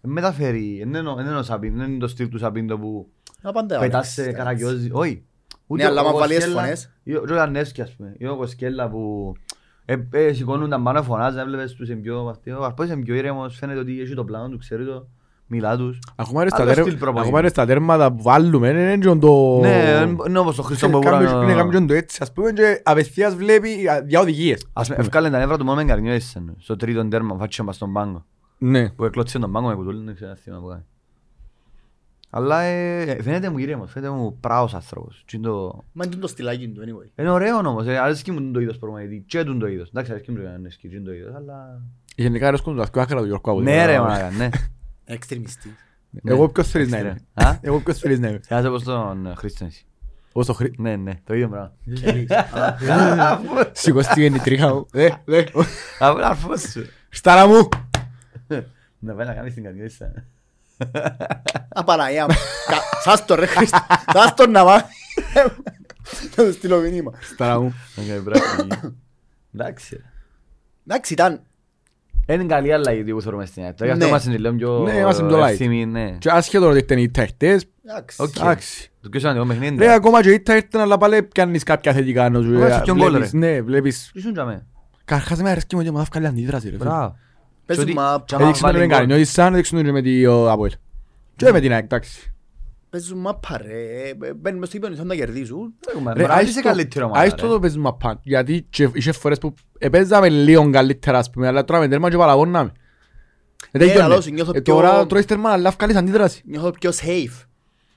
Δεν μεταφέρει, δεν είναι ο- δεν είναι ο Σαμπίν, δεν είναι το στυλ του Σαμπίντο που Να πάντα ο πετάς σε Αλέξης, καραγιόζι. Όχι. Ναι, αλλά ο άμα βάλει Κοσκέλα- φωνές. ή ο Ιωαννέσκι, ας πούμε. Ή ο Κοσκέλα που ε, ε, σηκώνονταν πάνω φωνάζαν, έβλεπες τους είναι πιο αυτοί. Ο Αρπός είναι πιο ήρεμος, φαίνεται ότι έχει το πλάνο του, ξέρει το, μιλά τους. Ακόμα ρε στα Άλλο τέρμα- στυλ προπονητή. ακόμα ρε στα τέρματα που βάλουμε, είναι έτσι το... Ναι, είναι όπως ο Χρήστο Είναι Μπογουράνο. κάποιος- Είναι κάποιον το έτσι, ας πούμε, και απευθείας βλέπει α, για οδηγίες. Ας πούμε, ευκάλε τα νεύρα του μόνο με εγκαρνιώσεις, στο τρίτο τέρμα, φάτσε μας στον πάγκο. Ναι. Που εκλώτησε τον πάγκο με κουτούλι, δεν ξέρω ένα θύμα που κάνει. Αλλά ε, φαίνεται μου ήρεμος, φαίνεται μου πράος άνθρωπος. Τι είναι το- Μα είναι το στυλάκι του, anyway. Είναι ωραίο όμως, ε, αρέσκει μου το είδος προπονητή και τούν το είδος. Εντάξει, αρέσκει μου το Ιωαννέσκι, τι είναι το είδος, αλλά... Γενικά αρέσκουν τα άκρα του Γιώργου Αγούδη. Ναι ρε μάνα, ναι. Εξτρεμιστής. Εγώ ποιος θέλεις να είμαι. Α; Εγώ ποιος θέλεις να είμαι. Κάτσε όπως τον ε, Χρήστον εσύ. Εγώ στο χρή... Ναι, ναι, το ίδιο πράγμα. Σηκωστήκε η τρίχα μου. Ε, ε. Αφού είναι αρφός σου. Στάρα μου. Να πάει να κάνεις την καρδιόσα. Απαναγιά μου. Κα- Σας το ρε Χριστό. Σας το να μάθει. Θα του στείλω μήνυμα. Στάρα μου. Να κάνει πράγμα. Εντάξει. ρε. Εντάξει ήταν. Είναι καλή αλλαγή που θέλουμε στην ΑΕΚ. Γι' αυτό Ναι. είμαστε λίγο πιο Ναι, είμαστε πιο light. ευθύμοι, ναι. Και άσχετο ότι ήταν ήττα χτες. Εντάξει. Οκ. Εντάξει. Το πιο σημαντικό παιχνίδι Ρε, είναι. ακόμα και ήττα ήρθαν, αλλά πάλι πιάνεις κάποια θετικά. νομίζω. Βάζεις ποιον γκολ, Βλέπεις- ρε. Ναι, βλέπεις. Ήσουν για μέ. Καρχάς με αρέσκει μου και μου θα βγάλει αντίδραση. ρε φίλε. Μπράβο. Πες Και ότι- μου, μα- και άμα Έδειξε με βάλει τον γκολ- Εγκαρινιώτη σαν, έδειξε τον και με τη ο, Αποέλ. Και με την ΑΕΚ, εντάξει. Πες μου μάπα ρε. Ε, Μπαίνουν μες στο ύπνο, θέλουν να κερδίσουν. Έχουμε, Ρε, μπράβο, είσαι άιστο- καλύτερο ομάδα, άιστο ρε. το παίζουμε απάνω. Γιατί και- είχε φορές που επέζαμε λίγο καλύτερα, ας πούμε, αλλά τώρα με τέρμα και παραγώναμε. Ε, τελειώνε. αλλά όσο νιώθω Ε, πιο- Τώρα τρώεις τέρμα, αλλά βγάλεις αντίδραση. Νιώθω πιο safe.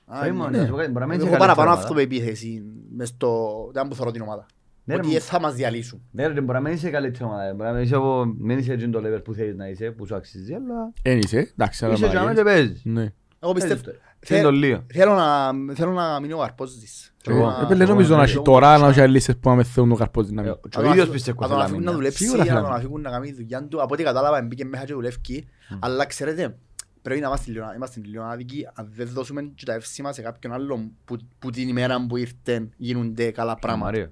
Α, Όχι μόνο, ναι. να σου πω κάτι, μπορεί να μην είσαι Έχω παραπάνω καλύτερη ομάδα. αυτοπεποίθηση μες στο... Δεν που θεωρώ την ομάδα. Ναι, ρε, Ότι μου- δεν θα μας διαλύσουν. Ναι, ρε, μπορεί να μην είσαι καλύτερη ομάδα. Μπορεί να μην είσαι από- μην είσαι εκείνο το level που θέλεις να είσαι, που σου αξίζει, αλλά Εν είσαι, εντάξει, αλλά είσαι για να μαλακές. μην παίζεις. Ναι. Εγώ πιστεύω... Έτσι το- θέλει το λίγο. Θέλω να, θέλω να μείνει ο Καρπόζης. Και εγώ. Ε, δεν νομίζω να έχει τώρα να έχει λύσεις που να με θέλουν ο καρπός δυναμή. Ε, Να και τον ο ίδιος αφού- πιστεύω να τον θέλει αφήγουν να να μείνει. δουλέψει, Σίγουρα να θέλει τον να αφήγουν να κάνει τη δουλειά του. Από ό,τι κατάλαβα μπήκε μέσα και δουλεύει. Αλλά ξέρετε, πρέπει να είμαστε λίγο- είμαστε λίγο άδικοι αν δεν δώσουμε και τα εύσημα σε κάποιον άλλον που, που την ημέρα που ήρθε γίνονται καλά πράγματα. Μαρίο.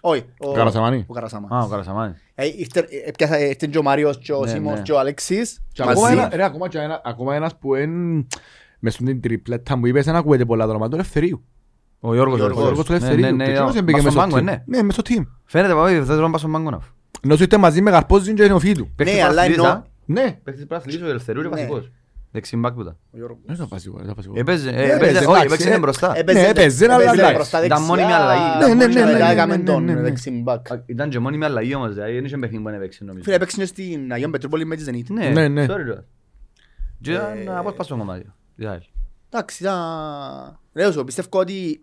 Όχι, ο Καρασαμανή. Ο Καρασαμάνης. Α, ο Καρασαμάνης. Ε, ήρθε- ε, έπιασα- ήρθε και ο Μάριος και ο Ναι, Σίμος ναι. και ο Αλέξης Και ακόμα μαζί. ένα- ρε, ακόμα και ένα- ακόμα ένας που εν... Μες στην τριπλέτα μου είπες δεν ακούεται πολλά το όνομα του Ελευθερίου. Ο Γιώργος. Ο Ο Γιώργος. Γιώργος του Ναι, Ελευθερίου. ναι, ναι, Και εκείνος ναι, έμπαικε πας μες στον στο πάγκο, team. ναι. Ναι, μες στο team. Φαίνεται παπά, δεν θέλω να πάω στον πάγκο να. Ενώ σου είτε μαζί με Καρπόζη και είναι ο φίλου. Παίχτης Ναι, αλλά πράσινης, εννοώ- α. Ναι. Παίχτης πράσινης, ο Ελευθερίου είναι Ναι. βασικός. Δεξιμπάκ που ήταν. Ο Γιώργος. Δεν ήταν βασικό, δεν ήταν βασικό. Έπαιζε, Ναι, ε, έπαιζε, έπαιζε, όχι, εντάξει, έπαιξε ε, είναι μπροστά. Έπαιζε- Ναι, έπαιζε, αλλά έπαιζε εντάξει. μπροστά Ήταν δεξιά, μόνιμη αλλαγή. Ναι, ναι, μόνιμη ναι, ναι, αλλαγή ναι, έκαμε ναι, τον ναι, ναι. δεξιμπάκ. Ήταν και μόνιμη αλλαγή όμως, δηλαδή δεν είχε παιχνίδι που να έπαιξε νομίζω. Φίλε, έπαιξε και στην Αγίον Πετρούπολη με τη Ζενίτ. Ναι, Ναι, ναι. sorry, ρε. Και ήταν Ε, απόσπαστο κομμάτι. Τι άλλο. Εντάξει, ήταν... Λέω σου, πιστεύω ότι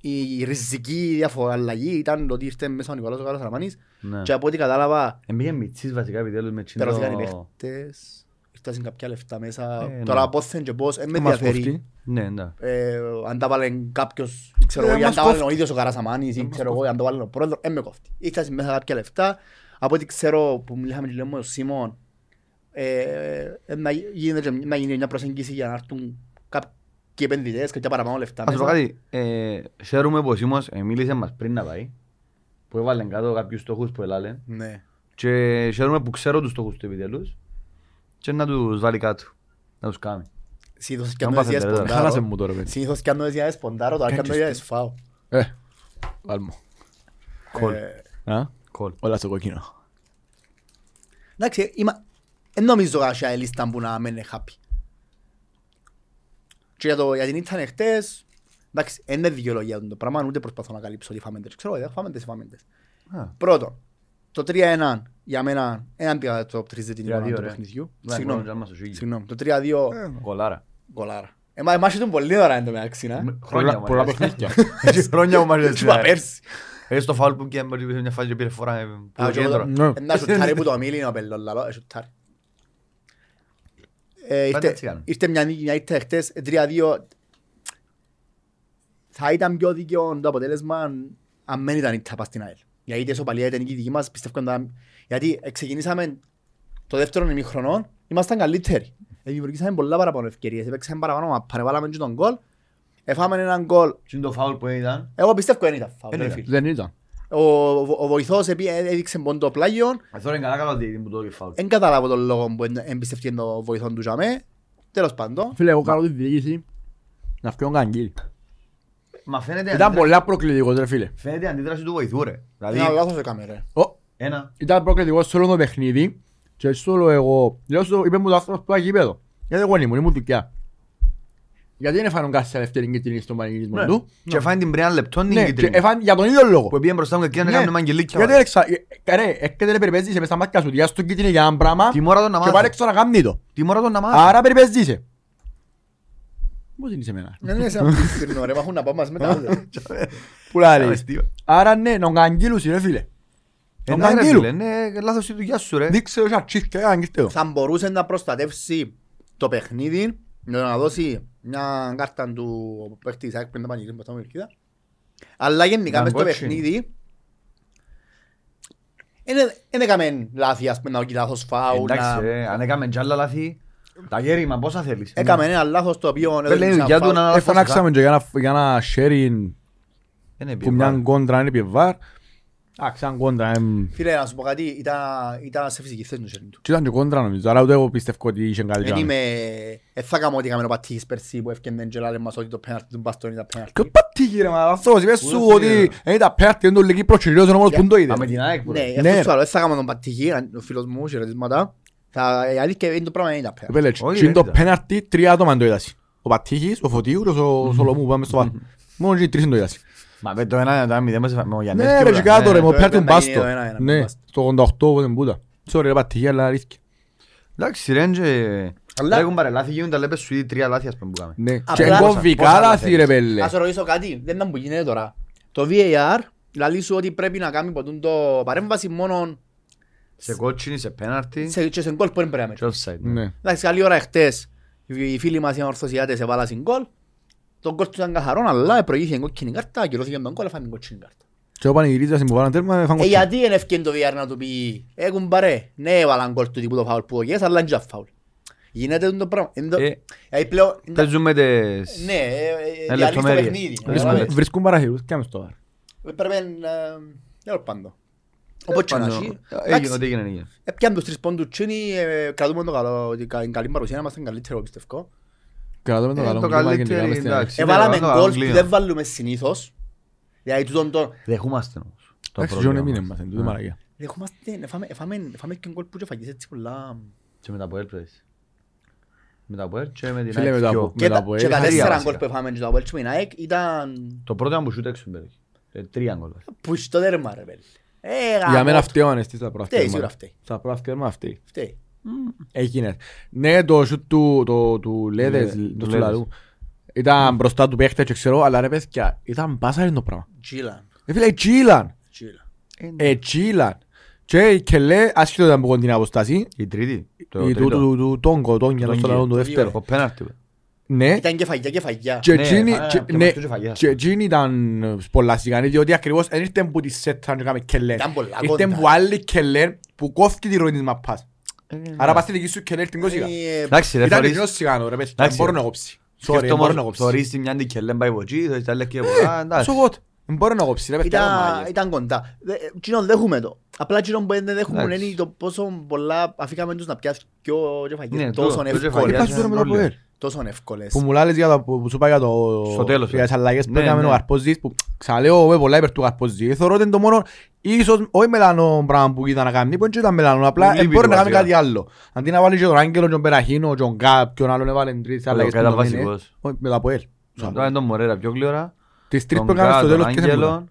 η ριζική διαφορά αλλαγή ήταν το ότι ήρθε μέσα ο Νικόλαος ο Καρασαμάνης Ναι. και από ό,τι κατάλαβα Εμπήγε μητσής βασικά επιτέλους με τσιν περάσαν οι το... παίχτες, ήρθαν κάποια λεφτά μέσα, Ε, τώρα ναι. πόθεν και πώς, δεν με Μας ενδιαφέρει. κοφτεί. Ναι, ναι. Ε, αν τα βάλε κάποιος, ξέρω Ε, εγώ, ή αν μας τα βάλε κόφτει. ο ίδιος ο Καρασαμάνης, ή μας ξέρω εγώ, ή αν το βάλε ο πρόεδρος, δεν με κόφτει. Ήρθαν μέσα κάποια λεφτά, από ό,τι ξέρω που μιλήσαμε και λέμε με τον Σίμον, ε, ε, να γίνεται και- να γίνει μια προσέγγιση για να έρθουν κάποιοι επενδυτές, κάποια παραπάνω λεφτά Ας πω μέσα. κάτι, ε, χαίρομαι πως όμως ε, μίλησε μας πριν να πάει, που έβαλε κάτω κάποιους στόχους που έλαλε Ναι. και χαίρομαι που ξέρω τους στόχους του επιτέλους και να τους βάλει κάτω, να τους κάνει. Συνήθως κι Αν αν το πάθετε, δεις ρε, Χάλασε ποντάρω. μου τώρα, παιδί. Συνήθως κι αν το δεις ποντάρω, τώρα κι αν το Κάτσε δεις φάω. Ε, βάλ μου. Κολ. Ε, Α, Κολ. Όλα στο κόκκινο. Εντάξει, είμα- δεν νομίζω ότι η λίστα που να μένει happy. Και για, το, για την ήταν χτες, εντάξει, δεν είναι δικαιολογία το πράγμα, ούτε προσπαθώ να καλύψω ότι φάμε τες. Ξέρω, δεν φάμε τες, φάμε τες. Α, Πρώτον, το 3-1 για μένα δεν αντίγα το top 3 την εικόνα 3-2, του ρε. παιχνιδιού. Ναι, Συγγνώμη, μόνο να μας το σίγει. συγγνώμη. Το 3-2 Κολάρα. γκολάρα. Εμά, εμάς ήταν πολύ ώρα εν τω μεταξύ, να. Χρόνια Πολλά- μου πολλά αρέσει. παιχνίδια. Έχει χρόνια που μου αρέσει. Τι είπα πέρσι. Ε, στο φάουλ που και μια φάση και πήρε φορά ε, που Α, το και εγώ κέντρο. Ναι. Ένα σουτάρι που το μίλει είναι ο Πελόν, λαλό, ε, σουτάρι. Ε, ήρθε- έτσι κάνουν. Ήρθε μια νίκη, μια ήρθε χτες, ε, 3-2. Θα ήταν πιο δίκαιο το αποτέλεσμα αν δεν ήταν η τάπα στην ΑΕΛ. Γιατί η ισοπαλία ήταν η δική μας, πιστεύω ήταν... Γιατί ξεκινήσαμε το δεύτερο ημίχρονο, ήμασταν καλύτεροι. Ε, Δημιουργήσαμε πολλά παραπάνω ευκαιρίες, έπαιξαμε παραπάνω μαπά, βάλαμε και τον γκολ. Εφάμε έναν γκολ. Τι είναι το φάουλ που ήταν. Εγώ πιστεύω δεν ήταν φάουλ, Δεν ρε ήταν. Φίλε. Δεν ήταν. Ο, ο, ο βοηθός επί- έδειξε πόντο πλάγιον, Αυτό είναι καλά καλό διαιτητή που το είχε φάουλ. Δεν καταλάβω τον λόγο που εν- εμπιστευτεί το βοηθόν του τζαμέ. Τέλος πάντων. Φίλε, εγώ κάνω τη διοίκηση να φτιάχνω καγγίλ. Μα φαίνεται Ήταν αντίδραση- πολλά προκλητικός, ρε φίλε. φαίνεται η αντίδραση του βοηθού ρε. Δηλαδή, Ένα λάθος έκαμε ρε. Ω, ένα. Ήταν προκλητικός σε όλο το παιχνίδι και στο όλο εγώ. Λέω στο είπε μου το άνθρωπος που έχει γήπεδο. Γιατί εγώ ήμουν, ήμουν δουλειά. Γιατί δεν έφανε κάτι σε δεύτερη κίτρινη στον πανηγυρισμό Ναι. του. Και φάνηκε την πριν λεπτό την Ναι, και κίτρινη. έφανε για τον ίδιο λόγο. Που πήγαινε μπροστά μου και εκείνον Ναι. έκανε μαγγελίκια. Γιατί έλεξα, ε, ρε, έρχεται ρε περιπέζησε μες στα μάτια σου, διάστο κίτρινη για ένα πράγμα Τι μόρα τον να και πάρε μάθει. έξω να κάνει το. Τι μόρα τον να μάθει. Άρα περιπέζησε. Πώς είναι σε μένα; Δεν είναι σαν πίστηρνο ρε, μα έχουν να πάω μας μετά. Πουλά Κάμε ρε. αστείο. Άρα ναι, να καγγείλουσι ρε φίλε. Ε, Τον ναι, ρε Καγγέλου. φίλε, ναι, λάθος η δουλειά σου ρε. Δείξε ο Σαρτσίσκια, αγγίστε το. Θα μπορούσε να προστατεύσει το παιχνίδι να δώσει μια κάρτα του παίχτη της ΑΕΚ πριν τα πανηγύρια μπροστά μου Ελκύδα. Αλλά γενικά Ήταν μες στο κότσινη. παιχνίδι δεν έκαμε λάθη ας πούμε να όχι λάθος φάου Εντάξει ρε, αν έκαμε κι άλλα λάθη, τα γέρημα πόσα θέλεις. Έκαμε ένα λάθος το οποίο Δεν λέει η δουλειά του να Ε, φωνάξαμε και για ένα- για ένα sharing Είναι που μια κόντρα είναι επί βάρ. Α, σαν κόντρα. εμ, Φίλε να σου πω κάτι, ήταν- ήταν σε φυσική θέση του χέρι του. και ήταν και κόντρα νομίζω, αλλά ούτε εγώ πιστεύω ότι είχε κάτι Δεν τζάμε. είμαι... Δεν θα κάνω ότι έκαμε ο Πατήχης πέρσι που έφτιανε και λάλε μας ότι το πέναρτι του Μπαστόνι ήταν Και πέναρτι. πατήκη ρε μα, αυτός είπες Πού σου το ότι φίλε. δεν ήταν πέρτη, δεν το λέγει προτσιριός όμως που το είδε. Α, με την ΑΕΚ που Ναι, ρε. αυτό Ναι. σου άλλο, δεν θα κάνω τον Πατήχη, ο φίλος μου, χαιρετίσματα. Θα- Η αλήθεια είναι το πράγμα είναι τα πέναρτι. Επέλε, Όχι, και είναι το δεν πέναρτι, τρία άτομα το είδασαι. Ο Πατήχης, ο Φωτίουρος, ο Σολομού που πάμε στο βάρ. Μόνο και τρεις είναι το είδασαι. Μα με το ένα, το ένα μηδέν μας με ο Γιαννέσκι, Ναι ρε όλα. και κάτω ρε, Ναι. μου το πέρτη τον ένα Μπάστο. είναι το ένα, ένα, Ναι, Μπάστο. στο 88 που δεν πούτα. Sorry ρε Πατήχη, αλλά αλήθεια. Εντάξει ρε, και- Αλλά- Λέγουν παρε λάθη, γίνονται λέμε σου ήδη τρία λάθη ας πούμε που κάνουμε. Ναι, και Απλά- κομβικά πόσα λάθη θέλεις. ρε πέλε. Να σε ρωτήσω κάτι, δεν ήταν που γίνεται τώρα. Το VAR λαλεί σου ότι πρέπει να κάνει ποτούν το παρέμβαση μόνο Σε κότσινη, σε πέναρτη σε, και σε γκολ που δεν πρέπει να και μέτρει. offside. ναι. Ναι. Εντάξει, καλή ώρα εχθές οι φίλοι μας οι ορθωσιάτες έβαλαν γκολ. Το γκολ του ήταν καθαρό, αλλά προηγήθηκε κόκκινη κάρτα, ακυρώθηκε τον γκολ, έφανε την κόκκινη κάρτα. Και ο Πανηγυρίζας που βάλαν τέρμα, έφαν Ε, κοτσί. γιατί είναι ευκαιρία το VR να του πει «Έχουν παρέ, ναι έβαλαν γκολ του τύπου το φάουλ που ογιές, αλλά είναι και φάουλ». Γίνεται το πράγμα. Είναι το- Ε, Ε, πλέον- Παίζουμε τις... Ναι, ε, ε, Ε, διαλύεις το λεπτομέρειες. παιχνίδι. Βρίσκουμε- καταλάβες. Βρίσκουν- Βρίσκουν παραχειρούς και άμεσα στο βάρ. Πρέπει να... Τέλος πάντων. Οπότε και να Πάνω- έχει. Έγινε, Εντάξει, ό,τι έγινε, έγινε. έπιαν τους τρεις πόντους τσίνοι, ε, κρατούμε το καλό, την κα- την καλή παρουσία, είμαστε καλύτερο πιστεύω. Κρατάμε το Ε, καλό το κλίμα καλύτερο, γενικά μες στην εντάξει. Ελλάδα. Έβαλαμε το καλό γκολ που κλίμα. δεν βάλουμε συνήθως. Δηλαδή τούτον το... Δεχούμαστε όμως. το Εντάξει, πρόβλημα Τζον έμεινε μας. μας, εν τούτη Ναι. μαλακία. Δεχόμαστε, εφάμε- εφάμε- εφάμε και γκολ που και φαγείς έτσι πολλά... Και με τα Αποέλ πες. Με τα Αποέλ και με την Φίλε, ΑΕΚ με τα πιο. Απο- Και με τα- τα Αποέλ, και τα χαρία τέσσερα βασικά. γκολ που εφάμε και το Αποέλ και με την ΑΕΚ ήταν... Το πρώτο ήταν που σούτ έξω μπέρι. Ε, Τρία γκολ. Που στο τέρμα ρε πέλη. Ε, Για γαμώ μένα το. φταίω αν εστί τα πρώτα Φταίει, τέρμα. σίγουρα φταίει. Τα πρώτα τέρμα φταίει. Φταίει. Έγινε. Ναι, το σούτ του, το, του Λέδες, Λέ- του του Σουλαρού. Ήταν μπροστά του παίχτε και ξέρω, αλλά ρε παιδιά, ήταν μπάσα είναι το πράγμα. Τζίλαν. Ε, φίλε, τσίλαν. Τζίλαν. Ε, τσίλαν. Και η Κελέ, άσχετο ήταν που κοντά την αποστάση, Η τρίτη. Το η του- τρίτο. του του Τόγκο, τον για Τον το γύρο, λαό του το δεύτερο. Ο πέναρτη. Ναι, Ήταν και φαγιά και φαγιά. και Ναι, εκείνη, α, και- και ναι, με αυτούς και φαγιά. και εκείνη ήταν πολλά σιγανή, διότι ακριβώς δεν ήρθε που τη σέτρα και έκαμε Κελέ. Ήταν πολλά Ήρθε κοντά. που άλλη Κελέ που κόφηκε τη ροή της μαπάς. Ε, Άρα πας στη δική σου Κελέ την κόσιγα. Ε, Εντάξει ρε Ήταν θωρείς. κοινός σιγανό ρε παιδιά, Εντάξει, μπορώ ρε. να κόψει. Sorry, Σκέφτομαι μπορώ να όμως, κόψει. θωρείς τη μια αντικελέν πάει από εκεί, θωρείς τα άλλα και από πολλά, εντάξει. So what? Μπορώ να κόψει ρε παιδιά. Ήταν, μάγες. ήταν κοντά. Δε- ε, Κοινό δέχουμε το. Απλά κοινό που δεν δέχουμε Εντάξει. είναι το πόσο πολλά αφήκαμε τους να πιάσεις πιο και φαγές Ναι, τόσο το- το και Τι εύκολες. πας τώρα με το ρόλο. Αποέλ. Τόσο εύκολες. Που μου λάλες για το που σου πάει για το... Στο τέλος, Για τις ε. αλλαγές που Ναι, έκαμε ναι. ο Καρπόζης που ξαναλέω με πολλά υπέρ του Καρπόζη. Θεωρώ ότι είναι το μόνο ίσως όχι μελανό πράγμα που ήταν να κάνει που δεν ήταν μελανό απλά Λείπει ε, μπορεί του να κάνει βασικά. κάτι άλλο. Αντί να βάλεις και τον Άγγελο, τον Περαχίνο, τον Γκάπ, ποιον άλλον έβαλε τρεις Ο αλλαγές Λουκά που ήταν το μήνε. βασικός. Όχι, με το Αποέλ. Τώρα είναι τον Μωρέρα πιο γλύωρα. Τις τρεις Τον που έκαμε Γκά, στο τον τέλος και σε Άγγελο. μούτα.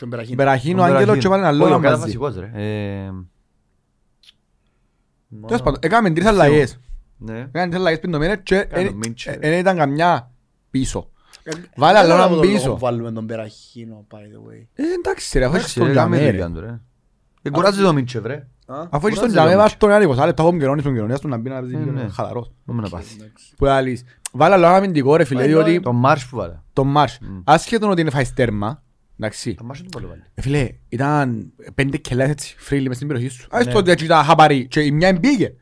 Τον Περαχίνο. Περαχίνο, τον Άγγελο Περαχίνο. και βάλει ένα Όχι, ο λόγο Γκά ήταν μαζί. βασικός, ρε. Ε, Τέλος πάντων, έκαμε τρεις αλλαγές. Ναι. Έκαμε τρεις αλλαγές πριν το μήνα και Κάνω εν- Μίτσελ. εν ήταν καμιά πίσω. Ε, Βάλε δεν άλλο έναν ξέρω από το πίσω. λόγο που Βάλουμε τον Περαχίνο, by the way. Ε, εντάξει ρε, αφού έχεις Εντάξει, τον ρε, κάμε Τζαμέ, τη ρε. δουλειά του, ρε. Ε, κουράζει το Μίτσεφ, ρε. Α, Αφού έχεις τον Κουράζει Τζαμέ, το βάζεις τον ένα 20 λεπτά από καιρώνεις τον καιρώνεις του να μπει να παίζει Ε, λίγο ναι. χαλαρός. Πάμε να πάθει. εντάξει. Που άλλης. Βάλε άλλο ένα αμυντικό ρε φίλε, Ε, διότι Το Μάρς που βάλε. τον Μάρς, Μμ. άσχετον ότι είναι φάεις τέρμα, εντάξει, Το Μάρς είναι πολύ βάλε. ε, φίλε, ήταν πέντε κελάς έτσι, φρύλοι μες στην περιοχή σου. Ας Ναι. το ότι έτσι ήταν χαπαρί και η μια εμπήκε.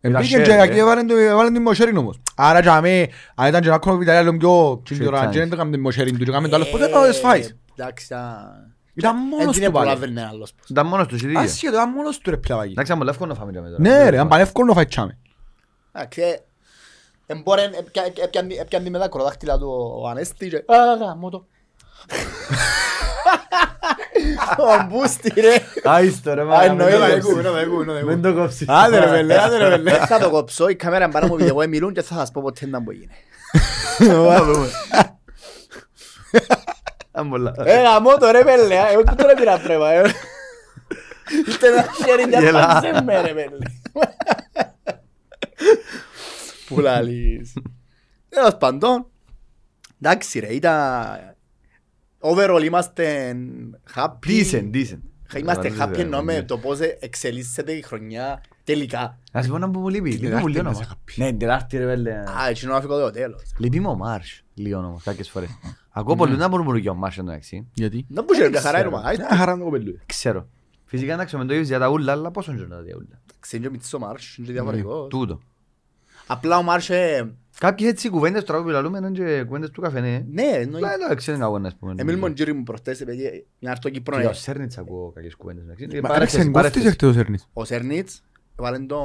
Εμπήκε χέρι, και ε. εκεί έβαλαν το- έβαλαν την μοσέριν όμως. Άρα και αμέ, αν ήταν και ένα κόμμα βιταλιά λίγο πιο τσιντορά, τσάνις. και δεν το έκαμε την μοσέριν του και έκαμε το άλλο, ποτέ να το σφάεις. Ε, Εντάξει, ήταν... Ήταν μόνος Έτσι είναι του πολλά πάλι. βρει ένα άλλος. Ήταν μόνος τους, εσύ Άσχετο, ήταν μόνος του ρε πλαβάκι. Εντάξει, αν μου λεύκο να φάμε και μετά. Ναι ρε, αν πάνε εύκολο να φάει τσάμε. Εντάξει, ε, εμπόρεν, έπια- έπιαν- έπιαν τη με τα κροδάχτυλα του ο Ανέστη και... Α, γαμώ το. Ο Μπούστη ρε. Άιστο ρε, Α, μάνα, εννοείται, μην το ακού, κόψεις. είναι ακού, είναι ακού. Μην το κόψεις. Άντε ρε πέλε, άντε ρε πέλε. Δεν θα το κόψω, η κάμερα πάνω μου επειδή μιλούν και θα σας πω ποτέ να μου γίνει. Αν πολλά. Ε, γαμώ το ρε πέλε, ε, εγώ τώρα πήρα πρέμα. ε. Είτε ένα χέρι και Γελά. απάντησε με ρε πέλε. Που λαλείς. Τέλος πάντων, εντάξει ρε, ήταν... Overall είμαστε happy. Decent, decent. Είμαστε Τώρα, happy δεν εννοώ με είναι. το πώς εξελίσσεται η χρονιά τελικά. Να σου πω να που μου λείπει. Λείπει Τετάρτη μου λίγο μέσα όμως. happy. Ναι, τετάρτη ρε βέλε. Α, έτσι είναι να φύγω το τέλος. Λείπει μου ο Μάρς. Λίγο όμως, κάποιες φορές. Ακούω πολλούς να μπορούν για ο Μάρς εντάξει. Γιατί; Δεν μπορούσε να χαρά είναι ξέρω. μα. Μια χαρά είναι το κοπελούι. Ξέρω. Φυσικά εντάξει με το ίδιο για τα ούλα, αλλά πόσο είναι τα ούλα. Ξέρει και ο Μιτσής ο Μάρς, είναι και διαφορετικός. Τούτο. Απλά ο Μάρς, ε, Κάποιες έτσι κουβέντες τώρα που λαλούμε είναι και κουβέντες του καφενέ. ναι, εννοεί. Αλλά εντάξει είναι κακό να πούμε. Εμίλ Μοντζίρι μου προχτές, επειδή για να έρθω Κύπρο, Και ε, ο Σέρνιτς ακούω κακές κουβέντες. εντάξει. Μα Παρέθεση, Άλεξε, παρέθεση. κόφτης εχθές ο Σέρνης. ο Σέρνιτς έβαλε τον...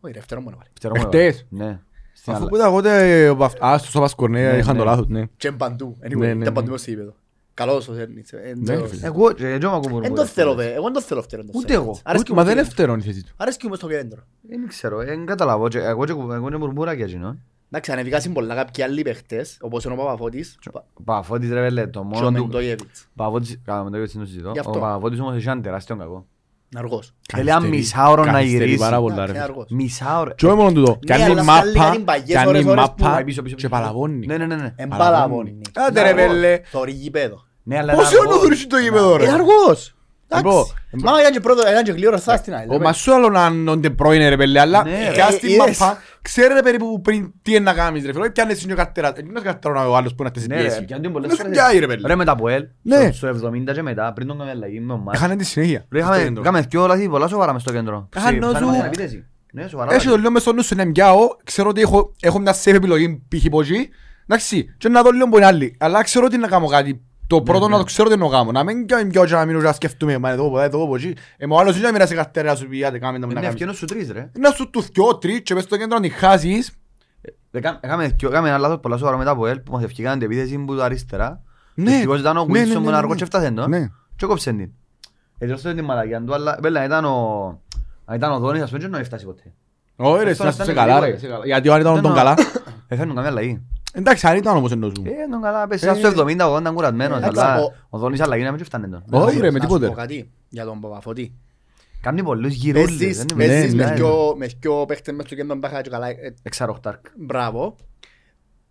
Όχι, ρε, δεύτερο μου έβαλε. Ξέρω εγώ. Εχθές. Ναι. Στην Αφού άλλα. που τα αγώτε, α, στο Σόβας Κορνέα Ναι, είχαν το ναι. λάθος, ναι. Και είναι παντού. Anyway, Ναι, ναι, ήταν ναι. παντού στο γήπεδο. Καλός ο Σέρνιτς. ε, εν Ναι, το- φίλε. Εγώ και εγώ ακούω Εν μουρμούρες το θέλω, φορές. δε. Εγώ δεν το θέλω φτερό. Ούτε εγώ. Αρέσκει Μα μου δεν το είναι φτερόν η θέση του. Αρέσκει μου στο κέντρο. Δεν ξέρω, δεν καταλάβω. Και Εγώ και κου- εγώ είναι μουρμούρα για εκείνον. Εντάξει, ανεβηκάσαν πολλά κάποιοι άλλοι παίχτες, όπως είναι ο Παπαφώτης Παπαφώτης ρε βέλε, το και ο μόνο του... Μεντόγεβιτς. Παπαφώτης, καλά με το ίδιο το συζητώ. Γι' αυτό. Ο Παπαφώτης όμως είχε έναν τεράστιο κακό. Είναι αργός. Θέλει ένα μισάωρο να Καθυστερεί γυρίσει. πάρα πολλά, Εντάξει, ρε. είναι φίλε. αργός. Μισάωρο. Και όχι μόνο τούτο. Ναι, Κάνει αλλά βγάλει μάπα, κάτι παγιές κάνει ώρες, ώρες μάπα που- Πάει πίσω, πίσω, και πίσω. παλαβώνει. Ναι, ναι, ναι, ναι. Εμπαλαβώνει. Άντε, ρε, βέλε. Θωρεί γήπεδο. Ναι, αλλά Πώς είναι είναι ο αργό. Θουρίσι το γήπεδο, ρε; Είναι αργός. Εμπρό, Εντάξει. εμπρό. Μα ήταν και πρώτο, ήταν και γλύωρο θα στην άλλη. Ο Μασού άλλο να είναι πρώην ρε πέλε, αλλά Ναι, ρε. πιάσει την Ε, είδες. μάπα, ξέρει ρε περίπου πριν τι είναι να κάνεις ρε φίλε, πιάνεις είναι ο καρτέρας, δεν είναι καρτέρας ο άλλος που είναι αυτή Ναι, ρε, πίεση. πιάνει πολλές Δεν σου φορές. πιάει ρε πέλε. Ρε με τα Ποέλ, Ναι. στο- στο 70 και μετά, πριν τον κάνουμε αλλαγή με ο Μάρς. Έχανε τη συνέχεια. Ρε, στο είχαμε- κέντρο. είχαμε δυο λάθη πολλά σοβαρά μες στο κέντρο. Είχαν Ψι- νόσου. ψάχνουμε την επίθεση. Ναι, σοβαρά Έχει το λάθη. λέω μες στο νου σου, ναι, μοιάω, ξέρω ότι έχω, έχω μια safe επιλογή π.χ. από εκεί, εντάξει, και να δω λίγο που είναι άλλη, αλλά ξέρω ότι να κάνω κάτι. Το πρώτο να το ξέρω τι να κάνω, να μην κάνω πιο και να μείνω και να σκεφτούμε, μα εδώ, εδώ, εδώ, εκεί. Ε, μα ο άλλος είναι να μοιράσει καρτέρα να σου πει, άντε, κάμε τα να Είναι κάνεις. ευκαινός σου τρεις, ρε. Να σου του θκιώ τρεις και μες στο κέντρο να τη χάσεις, Έκαμε- Έκαμε δυο- έκαμε ένα λάθος πολλά σοβαρά μετά από ελ που μας ευκήκαν την επίθεση που το αριστερά. Ναι. Ευτυχώς ήταν ο Ναι, ναι, Wilson ναι, που ναι, είναι αργό ναι. και έφτασε το. Ναι. Και κόψε την. Έτσι την μαλακιά του, αλλά βέλα, ήταν ο... Αν ήταν ο Δόνης, ας πούμε, και να έφτασε ποτέ. Όχι ρε, Αυτό να ήταν είσαι καλά ρε, γρήγορα. γιατί αν ήταν Δεν τον ο- καλά. Έφερνουν καμία αλλαγή. Εντάξει, αν ήταν όμως εντός μου. Ε, τον καλά, πες, Ε, στο 70-80 κουρασμένος, εντάξει, αλλά ο- ο Δόνης αλλαγή να μην και φτάνε τον. Όχι, ρε, με Να σου τίποτε. πω κάτι για τον Παπαφώτη. Κάνει πολλούς γυρούλες. Παίζεις δεν Ναι, είναι- παίζεις ναι, με ναι. δυο- με δυο παίχτες μες στο κέντρο μπάχα και καλά. ε, Εξαροχτάρκ. Μπράβο.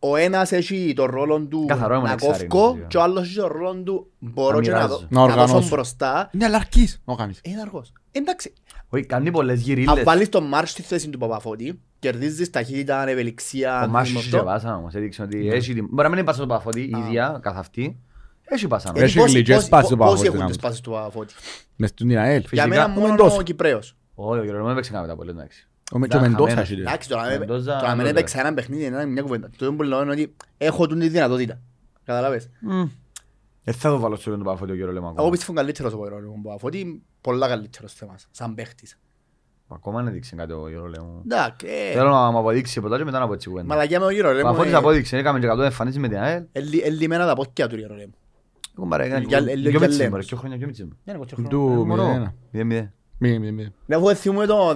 Ο ένας έχει τον ρόλο του Καθαρό ήμουν να εξάρι, κόφκω νομίζω. και ο άλλος έχει τον ρόλο του μπορώ Να και να μοιράζω. δω- Να να δώσω οργανώσω. μπροστά. Είναι αλλά αρκείς να το κάνεις. Είναι αργός. Εντάξει, Όχι, κάνει πολλές αν γυρίλες. βάλεις τον Μάρς στη θέση του Παπαφώτη, κερδίζεις ταχύτητα, ευελιξία. Ο Μάσης με είχε αυτό. πάσα όμως, έδειξε ότι έχει την... Μπορεί να μην είναι πάσα στο Παφώτη, η ίδια, καθ' αυτή. Έχει πάσα. Ε, Έχει πόσοι- γλυκές πόσοι- πάσεις του πόσοι Παπαφώτη, έχουν να τις μου. πάσεις του Παπαφώτη; Μες στην ΑΕΛ. Για Φυσικά, μένα ο μόνο Μεντόσα. ο Κυπρέος. Όχι, ο Γιώργος δεν έπαιξε καμία πολύ, εντάξει. Ο Μεντόσα έχει. Εντάξει, τώρα δεν έπαιξε ένα παιχνίδι, είναι μια κουβέντα. Το που λέω ότι έχω την δυνατότητα. Καταλάβες. Δεν θα το βάλω στο τον Παφώτη ο κύριο Λεμακό. Εγώ πιστεύω καλύτερος ο κύριο πολλά καλύτερος σε σαν παίχτης. Ακόμα δεν έδειξε κάτι ο κύριο Λεμακό. Ε. Θέλω να μου αποδείξει ποτέ και μετά να πω έτσι κουβέντα. Μαλακιά με ο κύριο Λεμακό. Παφώτης έκαμε και με την ΑΕΛ. Ελλημένα τα πόκια του κύριο Εγώ εγώ θυμούμαι το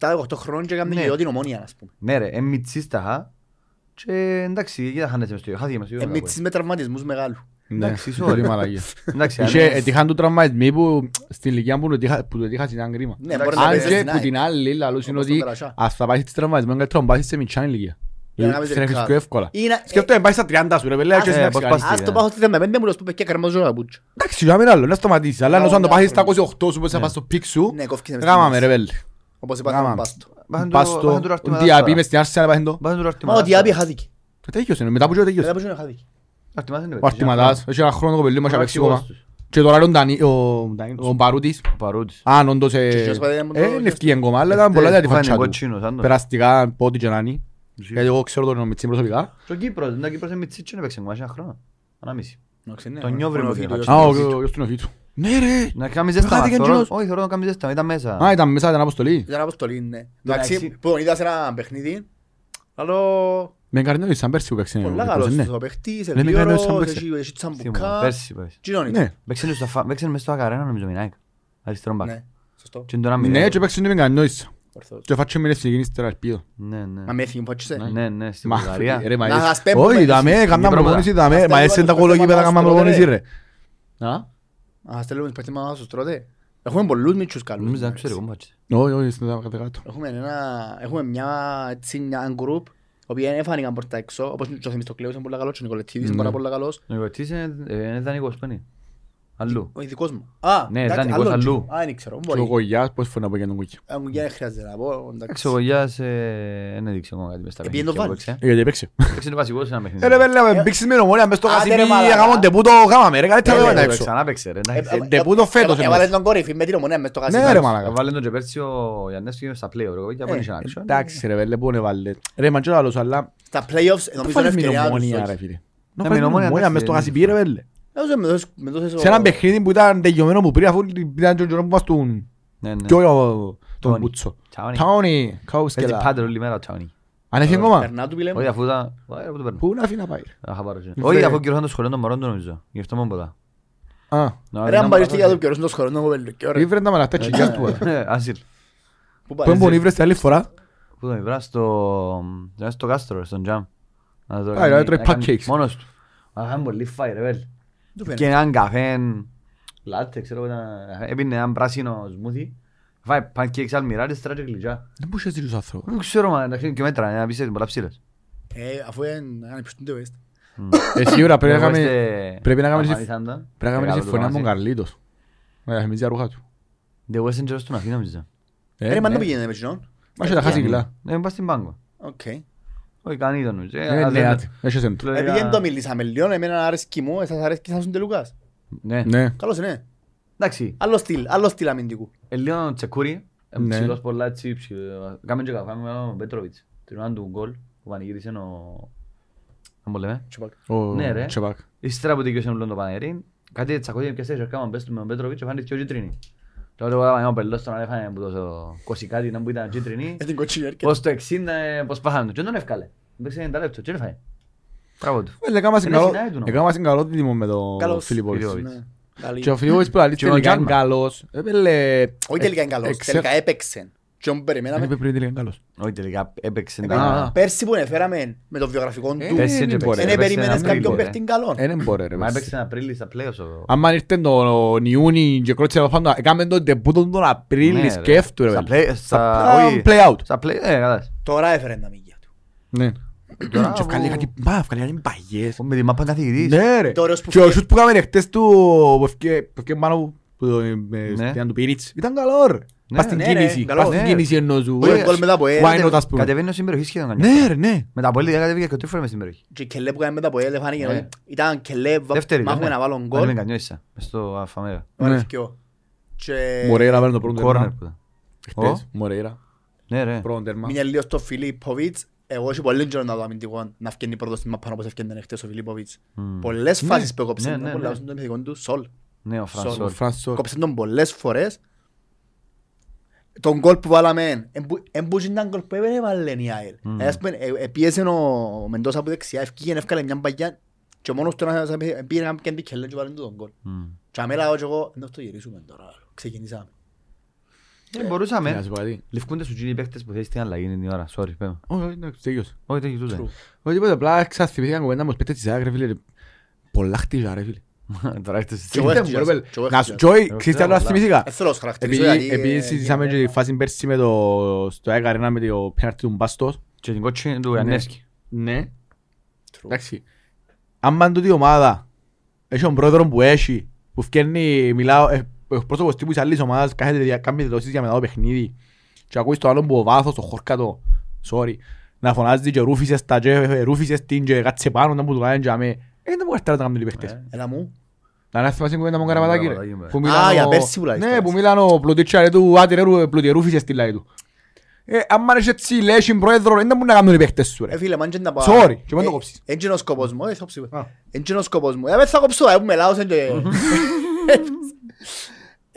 17-18 χρόνων και έκαμε Ναι. και εγώ την ομόνια, ας πούμε. Ναι ρε, εμμιτσίς τα είχα. Και εντάξει, εκεί θα χάνεσαι μες στο ίδιο. Χάθηκε μες στο ίδιο. Εμείς με τραυματισμούς μεγάλου. Ναι, Εντάξει, sorry. πολύ μαλακία. Εντάξει, αν Είχε είναι- ετυχάν του τραυματισμοί που στην ηλικία που το τύχα- που το τύχα ήταν κρίμα. Ναι, Εντάξει, μπορεί να Αν παίζεις και στην που ΑΕΚ. την άλλη λαλούς είναι Όπως ότι τον Καρασιά. ας θα πάσεις τις τραυματισμούς είναι καλύτερο να πάσεις σε μικρά ηλικία. Για να κάνεις Στρέφεις ρεκάδ. πιο εύκολα. Ή να- Σκέφτομαι, πάει στα 30 σου ρε πέλε, Ας, και ε, να πώς κάνεις. πας Ας το πάω στη 35 μου, το πούμε και καρμόζω τα πούτσα. Εντάξει, για μένα άλλο, να σταματήσεις. Αλλά ενώ αν το ναι, πάσεις στα ναι. 28 σου που θα πας στο πικ σου, Ναι, κόφκησε μες γάμαμε στιγμές. ρε πέλε. Όπως είπα, Γάμαμε. θα πάστο. Βάζουν Πας το- στο βάζουν το αρτήμα Διαπή τώρα. μες στην Άρσενα πας το. Βάζουν το Μα αρτήμα ο τώρα. Διάπη χάθηκε. Ε, Τέλειωσε, μετά που και τέλειωσε. Μετά που είναι χάθηκε. Αρτήμα δεν είναι Ο παίξει, Αρτηματάς, έχει ένα χρόνο το κοπελί μας Ο παίξει ακόμα. αρχηγός τους. Και τώρα είναι ο Ντανί- ο Ντανί- ο Μπαρούτης. Ο Παρούτης. Αν όντως ε, Και ποιος πάει να μου το- ε, είναι ευκαιρία ακόμα, αλλά ήταν πολλά για τη Που φάνε φατσά του. κότσινος, σαν το. Περαστικά, πότι και να είναι. Γιατί εγώ ξέρω τον Μιτσί προσωπικά. Στο Κύπρος, δεν Κύπρος είναι μητσίτσι, δεν έπαιξε ακόμα, ένα χρόνο. Ανάμιση. Εντάξει, ναι, Το νιόβρι μου ο την Φίτος, Α, ο ο Φίτος. ο γιος του είναι ο Φίτου. Ναι ρε. Να κάνει ζέστα, Χάθηκε θωρώ- εκείνος. όχι, θεωρώ να κάνει ζέστα, ήταν μέσα. Α, ήταν μέσα, ήταν αποστολή. Ήταν αποστολή, ναι. Εντάξει. Εντάξει, που τον είδα σε ένα παιχνίδι, άλλο Με εγκαρνιώδη σαν πέρσι που παίξε. πολλά ο καλός Πέτρος, ναι. ο παίχτης, Λέμε κανένας σαν ελπίωρος, παίξε. έχει- έχει Θυμούμαι, τσαμπουκά. Πέρσι, πέρσι. Τζινόνι. Ναι. Παίξανε στο αφα- παίξανε μες στο Ακαρένα, νομίζω, η Nike. Αριστερό μπακ. Ναι, σωστό. Και τώρα μηδέν. Ναι, και παίξε με εγκαρνιώδης. Ορθώς. Και φάτσε με ευθυγίνη ύστερα ελπίδο. Ναι, ναι. Μα με έφυγε, φάτσισε. Ναι, ναι, στην Μα, Βουλγαρία. ρε, μα Να είσαι- σας πέμπουμε, Όχι, εσείς. δαμέ, έκανα Κύπρο, προπόνηση, μετά. δαμέ. Μας Μα στέλνουμε εσύ τα τους κολοκύπεδα παίκτες έκανα μας προπόνηση, τώρα, ρε. Α; Α, στέλνουμε τους παίχτες μας να τους τρώτε. Έχουμε πολλούς μίτσους καλούς. Νομίζω να ξέρω, εγώ μπάτσε. Όχι, όχι, στην κάτω κάτω. Έχουμε ένα, έχουμε μια, έτσι, μια group, οι οποίοι δεν έφανηκαν προς τα έξω, όπως και ο Θεμιστοκλέος είναι πολύ καλός, και ο Νικολετίδης είναι Ναι. πάρα πολύ καλός. Ο Ιωτής είναι ε, είναι δανεικός, πάνε. Αλλού. Ο ειδικός μου. Α, Ναι, εντάξει, δανεικός άλλο αλλού. τζι. Α, δεν ξέρω. Και ο Μπορεί. Κογιάς πώς φωνά από για τον Κογιά. Α, μου δεν χρειάζεται να πω. εντάξει. Εντάξει, ο Κογιάς ε, δεν έδειξε ακόμα κάτι μες στα Επειδή παιχνίδια το που βάλεις. έπαιξε. Γιατί έπαιξε. Έπαιξε το βασικό σε ένα παιχνίδι. Ε, ρε πέλε, με μπήξεις με νομόνια μες στο Άντε, ρε, Κασιμί, μαλάκα. αγάμον τεπούτο γάμαμε ρε, καλύτερα Ε, δεν ρε, τα Έπαιξε, έξω. Ξανά παίξε ρε. εντάξει. Ε, Ε, τεπούτο φέτος ε, εννοείς. Έβαλε τον κορυφή με την ομονία μες στο Ναι κασιμί. ρε μαλάκα. Έβαλε τον και πέρσι ο Γιάννης και στα play, ο Κογιά Ε, δεν είχε να παίξει. Εντάξει ρε πέλε, πού είναι βάλε. Ρε μαντζό άλλος, αλλά Στα playoffs δεν νομίζω είναι φάλεις με ευκαιριά τους. νομόνια όχι. ρε φίλε. Ναι, Να με φάλεις με Ομόνια, νομόνια εντάξει, μες στο είναι Κασιμπή ρε πέλε. Νομίζω με δώσεις- με δώσεις ο- Σε ένα παιχνίδι που ήταν τελειωμένο που πριν αφού ήταν τον καιρό που μας τον Ναι, ναι. και ο- τον Τόνι. Μπούτσο. Τάουνι. Τάουνι, Παίζει Καούσκελα. πάντερ όλη μέρα ο Τάουνι. Αν έφυγε ακόμα; Περνά του πιλέμου. Όχι αφού ήταν... Ωραία, πού το παίρνω. Πού να αφήνει να πάει. ρε. Αχα, πάρω και. Βρε. Όχι αφού κυρώσαν το σχολείο των μωρών του νομίζω. Γι' αυτό μόνο ποτά. Α, Να, Ρε αν να πάρεις μάθω- για το καιρό στο σχολείο να κοπέλου. Και ωραία. ήβρε τα μαλακτά τσιγιάς του. ε. Ναι, Άσυλ. Πού Πού πάει. έμπον ήβρες στην άλλη φορά; Πού τον βρά στο... ήταν στο κάστρο, στον τζαμ. Να το Α, κάνει- δηλαδή τρώει να κάνει pancakes. Μόνος του. Αλλά είχαν πολύ φάει ρε βέλ. Του Και φαίνεται. έναν καφέ, λάτε, ξέρω εγώ, ήταν- έπινε έναν πράσινο σμούθι. Φάει pancakes αλμυράρες, τώρα και γλυκιά. Δεν μπορούσε να ζητήσεις τους άνθρωπους. Δεν ξέρω, μα εντάξει, και μέτρα, είναι απίστευτο, πολλά ψήλες. Ε, Αφού είναι ανεπιστούνται ο West. Ε, σίγουρα πρέπει να Εγώ κάνουμε- είστε- πρέπει να κάνουμε αμφανίσαν τα. πρέπει να κάνουμε Μεγάλο το συμφωνία με τον μαζί. Καρλίτος. Να διαφημίζει τα ρούχα του. The West Angels στον Αθήνα, νομίζω. Ε, Ρε, μα ναι. δεν πήγαινε με κοινόν. Μα είχε τα χάσει κιλά. Ναι, πας στην πάγκο. Οκ. Όχι, κανεί τον νομίζω. Ε, Ε, ναι, δεν- άτι. Έχεις έντου. Λέω, Επειδή για- δεν το μιλήσαμε λίγο, εμένα αρέσκει μου, εσάς αρέσκει σαν τον Τελουκάς. Ναι. Ναι. Καλώς είναι. Εντάξει, Άλλο στυλ, άλλο στυλ αμυντικού. ε, λίγο τσεκούρι. ε, Ναι. ψηλός πολλά έτσι, ψηλό- Κάμε και καφέ με τον Πέτροβιτς. Την ώρα του γκολ που πανηγύρισε ο... Να μου λέμε; Τσοπάκ. Ο Ναι, ρε. Τσεπάκ. Ύστερα που τελειώσε όλο το Πανερί, κάτι τσακώθηκε και στέσε κάμαν πες του με τον Πέτροβιτς και φάνε και ο κίτρινη. Τώρα εγώ έκανα ο πελός τον έφανε που το κοσικάτι να που ήταν κίτρινη. Ε, την κοτσίνη έρχεται. Πώς το 60 ε, πώς πάχανε. Και δεν τον έφκαλε. Παίξε 90 λεπτό και δεν έφαγε. Μπράβο του. Ε, έκαμε Είναι καλό- συνάδει του νόμου. έκαμε καλό δίδυμο με τον Καλός. Φιλιππόβιτς. Φιλιππόβιτς. Ναι. Καλή. Και ο Φιλιππόβιτς που λέει Και ο τελικά είναι Γιάννμα. καλός. Ε, πέλε, Όχι τελικά είναι καλός, εξε- τελικά έπαιξε. Και όμως δεν περιμέναμε. είπε πριν τελικά είναι καλός. Όχι τελικά έπαιξε. Ε, τα- Πέρσι που έφεραμε με το βιογραφικό Ε, του, Πέρσι δεν και μπορεί, δεν ρε, έπαιξε περίμενες ένα κάποιον τρίπο, παίχτη καλόν. Ε, δεν μπορεί ρε. Μα πες. έπαιξε Απρίλη στα playoffs ο... Άμα ήρθε τον Ιούνι και κρότησε από πάνω, έκαμε τον τεπούτο τον Απρίλη, Ναι, ρε. σκέφτου ρε. Στα πέλε. play- στα- Στα όχι. play out. Στα play, ε, κατάλαβες. Τώρα έφερε τα μύγια του. Ναι. Τώρα Και ευκαλεί που- κάτι, μα ευκαλεί κάτι παγιές. Ο Με τη μάπα καθηγητής. Ναι ρε. Το ωραίος που Και ο φύγε- σούτ που έκαμε χτες του, που ευκαι- που ευκαι πάνω που το- με- Ναι. στην του Πίριτς, ήταν καλό ρε. Ναι, Πας στην ναι, ρε, κίνηση, καλό. πας στην Ναι. κίνηση εννοώ σου. Όχι, Ε, γκολ μετά από Why έλ. not, ας πούμε. Κατεβαίνει στην περιοχή σχεδόν κανένα. Ναι ρε, ναι. Με τα πόλη κατέβηκε και τρεις φορές μες στην περιοχή. Και κελέ που κάνει μετά από έλε φάνηκε Ναι. ότι ήταν κελέ, βα- Δεύτερη, μάχουμε ναι. να βάλουν Αν γκολ. είμαι κανιώσα, μες στο Αφαμέγα. Ωραία, Ναι. θκυο. Και Μωρέιρα παίρνει το πρώτο Κόρνερ τέρμα. που ήταν. Χτες, Μωρέιρα, Ναι ρε. πρώτο τέρμα. μείνε λίγο στο Φιλίπποβιτς. Εγώ έχω πολύ καιρό να δω αμυντικό να φκένει πρώτος στην μάπα όπως έφκαινε χτες ο Φιλίπποβιτς. Μμ. Πολλές Ναι. φάσεις που έκοψε, Ναι, είναι ναι, πολλά ναι. στον επιθετικό του, Σολ. Ναι, ο Ο Φρανσόρ. Φρανσόρ. Κόψε τον πολλές φορές. Τον γκολ που βάλαμε, εμπούζε ήταν γκολ που έβαλε η ΑΕΛ. Μμμ. Ας πούμε, ε, ε, πίεσε ο Μεντόσα από δεξιά, ευκήγε, έφκαλε μια μπαγιά και μόνος του ένας ε, πήγε να κάνει κελέ και βάλε του τον γκολ. Μμ. Και αμέλα εγώ και εγώ, δεν το γυρίσουμε τώρα, ξεκινήσαμε. Ε, Να Μπορούσαμε. σου πω κάτι. Λευκούνται σου γίνει οι παίκτες που θέλεις την αλλαγή είναι η ώρα. Sorry, πέμε. Όχι, όχι, εντάξει, τελείωσε. Όχι, τέτοιο τούτε. True. Όχι, τίποτα, απλά ξαθυμήθηκαν κουβέντα μου σπίτια της ΑΕΚ, ρε φίλε. ρε. Πολλά χτίζα, ρε φίλε. Τώρα έχετε Και εγώ Ήρθε, έχτιζα, μου, ρε, πέλε. και εγώ Να σου- έχτιζα. και όχι, Εγώ ξέρεις τι άλλο ξέρω, θυμήθηκα. Δεν θέλω να σου χαρακτηρίσω Επειδή γιατί, επειδή ε, συζητήσαμε ε, και τη φάση πέρσι με το στο ΑΕΚ Arena με το πέναρτι του Μπάστος. Και την κότσινη του Ιαννέσκι. Ναι. True. Εντάξει. Αν πάνε τούτη η ομάδα, έχει τον πρόεδρο που έχει, που φκένει, μιλάω, ε, ο πρόσωπος τύπου της άλλης ομάδας, κάθεται δια- κάνει δηλώσεις για μετά το παιχνίδι και ακούεις το άλλον που ο βάθος, το χόρκατο, sorry, να φωνάζει και ρούφισες τα και ε, ρούφισες την και κάτσε πάνω να μου το κάνει και αμέ. Ε, δεν μου καρτάρα να κάνουν οι παίχτες. Ε. Έλα μου. Να είναι θυμάσαι κουβέντα με τον Καραπατάκη ρε. Καραπατάκη, μπρε. Που Α, μιλάνε για ο- πέρσι που λάζεις Ναι, τώρα. που μιλάνε ο πλουτίτσια ρε του, άντε ρε ρου- πλουτιερούφισες στη λαϊ του. Ε, άμα είναι έτσι λέσιν πρόεδρο, δεν μπορούν να κάνουν οι παίχτες σου Ε, ρε. φίλε, μάν και να πάω. Sorry, και μην το Ε, κόψεις. Εν είναι ο σκοπός μου, ε, θα ψηφω. Α. Εν είναι ο σκοπός μου. Ε, δεν θα κόψω, ε, που με λάωσαν και... Ε, δε- ε,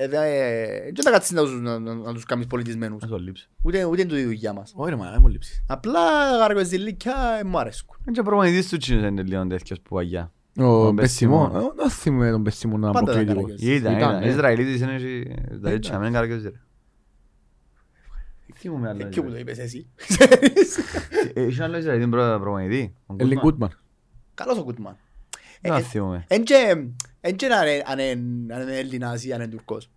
Δεν θα κάτσεις να τους- να- να- να τους κάνεις πολιτισμένους. Να το λείψεις. Ούτε ούτε είναι τούτη η δουλειά μας. Όχι ρε μα, δεν μου λείψεις. Απλά γαργοζηλίκια ε, μου αρέσκουν. Είναι και ο προπονητής του τσίνος είναι λίγο τέτοιος που αγιά. Ο Ο Μπεσσιμό, Μπεσσιμό. ε, δεν θυμούμαι τον Μπεσσιμό να πω Πάντα ήταν κριτικό. καλός. Ήταν, Ήταν, ήταν. ναι. Ισραηλίτης είναι και... Τα έτσι, να μην καρακιόζει ρε. Τι μου με άλλο Εκεί που το Ισραηλ. είπες εσύ. Ε, Είχε άλλο Ισραηλίτη προ- προπονητή. ο Έλλην Γκούτμαν. Κούτμαν. Καλός ο Κούτμαν. Δεν θυμούμαι. Εν και- εν και αν είναι- αν είναι- αν είναι Έλληνας ή αν είναι Τουρκός.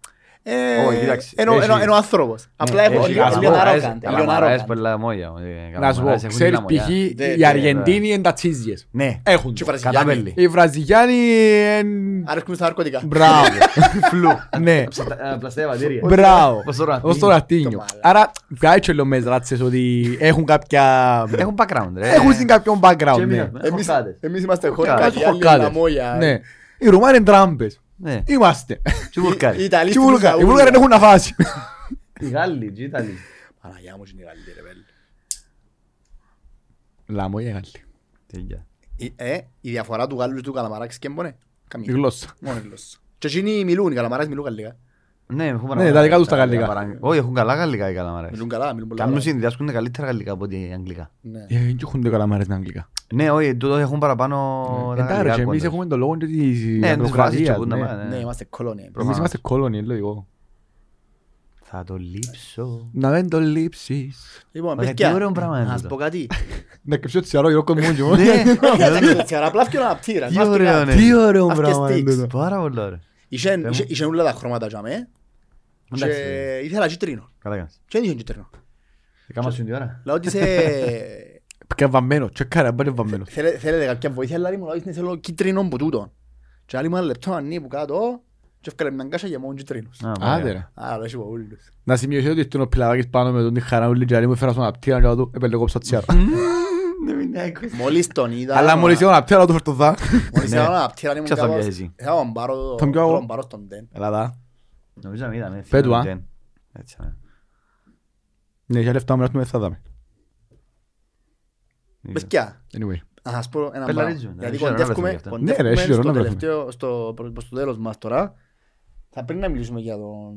Ε, Όχι, κοίταξε, Ενώ έχει- ενώ- ενώ άνθρωπος. Απλά Ε, έχω έχει λίγο λίγο καλαμαράδες- arrogant, λίγο καλαμαράδες arrogant. πολλά μόγια. ε, Να σου πω, καλαμαράδες έχουν ξέρεις την αμμονιά. π.χ. Ναι, οι ναι, Αργεντίνοι είναι τα τσίζιες. Ναι. Έχουν. Και το. Βραζιλιάνοι. Κατάπελοι. Οι Βραζιλιάνοι είναι... Αρέσκουν στα ναρκωτικά. Μπράβο. Φλου. Ναι. Ψατα- ε, Πλαστά βατήρια. Μπράβο. Όπως το Ronaldinho. Ως το Ρατίνιο. Το μάλα. Άρα, ποια έτσι λέω με ράτσες ότι έχουν κάποια... Έχουν background ρε. Έχουν στην κάποιον background. Και ναι. εμείς- Εμείς- χορκάτες. Εμείς είμαστε Χορκάτες. χορκάτες, οι άλλοι είναι Χορκάτες. λαμόγια. Ναι. Οι Ρουμάνοι είναι τράμπες. Ναι. Είμαστε. Και οι Βουλγάροι. Οι Ιταλοί Και οι στην Βουλγα- οι Ουζαούλα. Βούλγαροι δεν έχουν να φάσει. Οι Γάλλοι και οι Ιταλοί. Παναγιά μου, είναι οι Γάλλοι, ρε βέλη. Λάμο ή Γάλλοι. Τέλεια. Η- ε, Η διαφορά του Γάλλου και του Καλαμαράκης και μπονέ. Η Καμία. γλώσσα. Μόνο η γλώσσα. Και εκείνοι μιλούν, οι Καλαμαράκες μιλούν γαλλικά. Ναι, έχουν Ναι, τα δικά τους τα γαλλικά. παρά- Όχι, έχουν καλά γαλλικά οι καλαμαρές. Μιλούν καλά, μιλούν πολλά Κάνουν καλά. συνδυάσκουν καλύτερα γαλλικά από ότι αγγλικά. Ναι. Ε, Δεν έχουν καλά μάρες στην Αγγλικά. Ναι, όχι, τούτο έχουν παραπάνω τα Εντάξει, γαλλικά εμείς κόντες. έχουμε το λόγο της Ναι, τις βάσεις δημοκρατίας, και πού να ναι. πάνε, Ναι, ναι. είμαστε κολόνια. εμείς. Εμείς είμαστε κόλονοι, είναι λογικό. Θα το λείψω. Να δεν το λείψεις. Λοιπόν, Μα, παιδιά, τι ωραίο πράγμα είναι να σας τούτο. πω κάτι. Να κρυψώ τη σιαρό, γύρω κομμούν και μόνο. Ναι, Εντάξει, τσιάρα, απλά φτιάχνω αναπτήρα. Τι απλά ωραίο φτιάχνω. είναι. Τι ωραίο Αυτές πράγμα είναι sticks. τούτο. Πάρα πολύ ωραία. Είχεν- Πες μου. είχε- Είχεν όλα τα χρώματα για μέ. Και Εντάξει. ήθελα κίτρινο. Καλά κάνεις. Και δεν είχε κίτρινο. Κάμα σου την ώρα. Λέω ότι σε... Και βαμμένο, τσεκάρα, μπάνε βαμμένο. Θέλε- Θέλετε κάποια βοήθεια, αλλά μου λέει θέλω κίτρινο που τούτο. Και άλλοι μου ένα λεπτό ανή που κάτω και έφκαλε μια κάσα για μόνο κίτρινος. Α, Άντε ωραία. ρε. Α, λέω έχει πολλούς. Να σημειωθεί ότι στον πιλαδάκης πάνω με τον τη χαρά ούλη και άλλη μου έφερα στον απτήρα και του έπαιρνε κόψα τσιάρα. Ναι, μην άκουσες. Μόλις τον είδα... Αλλά μόλις είδα τον απτήρα του φέρ το δά. Μόλις Ναι. είδα τον απτήρα ήμουν Ποιος θα κάπως... πιάσεις; εσύ; Θα τον πάρω το- Τον πιάω εγώ. τον πάρω στον τεν. Έλα δά. Νομίζω να μην είδαμε. Πέ του, α. Gen. Έτσι, ναι. Ναι, για λεφτά μου να θα δάμε. Παιδιά, Anyway. να σας πω ένα Πελαρίζουμε, πράγμα. Γιατί δεν ξέρω, να κοντεύκουμε, βρεθούμε γι' αυτό. Ναι, ρε, κοντεύκουμε έχει καιρό στο να βρεθούμε. τελευταίο, στο, προς προς το τέλος μας τώρα. Θα πρέπει να μιλήσουμε για τον,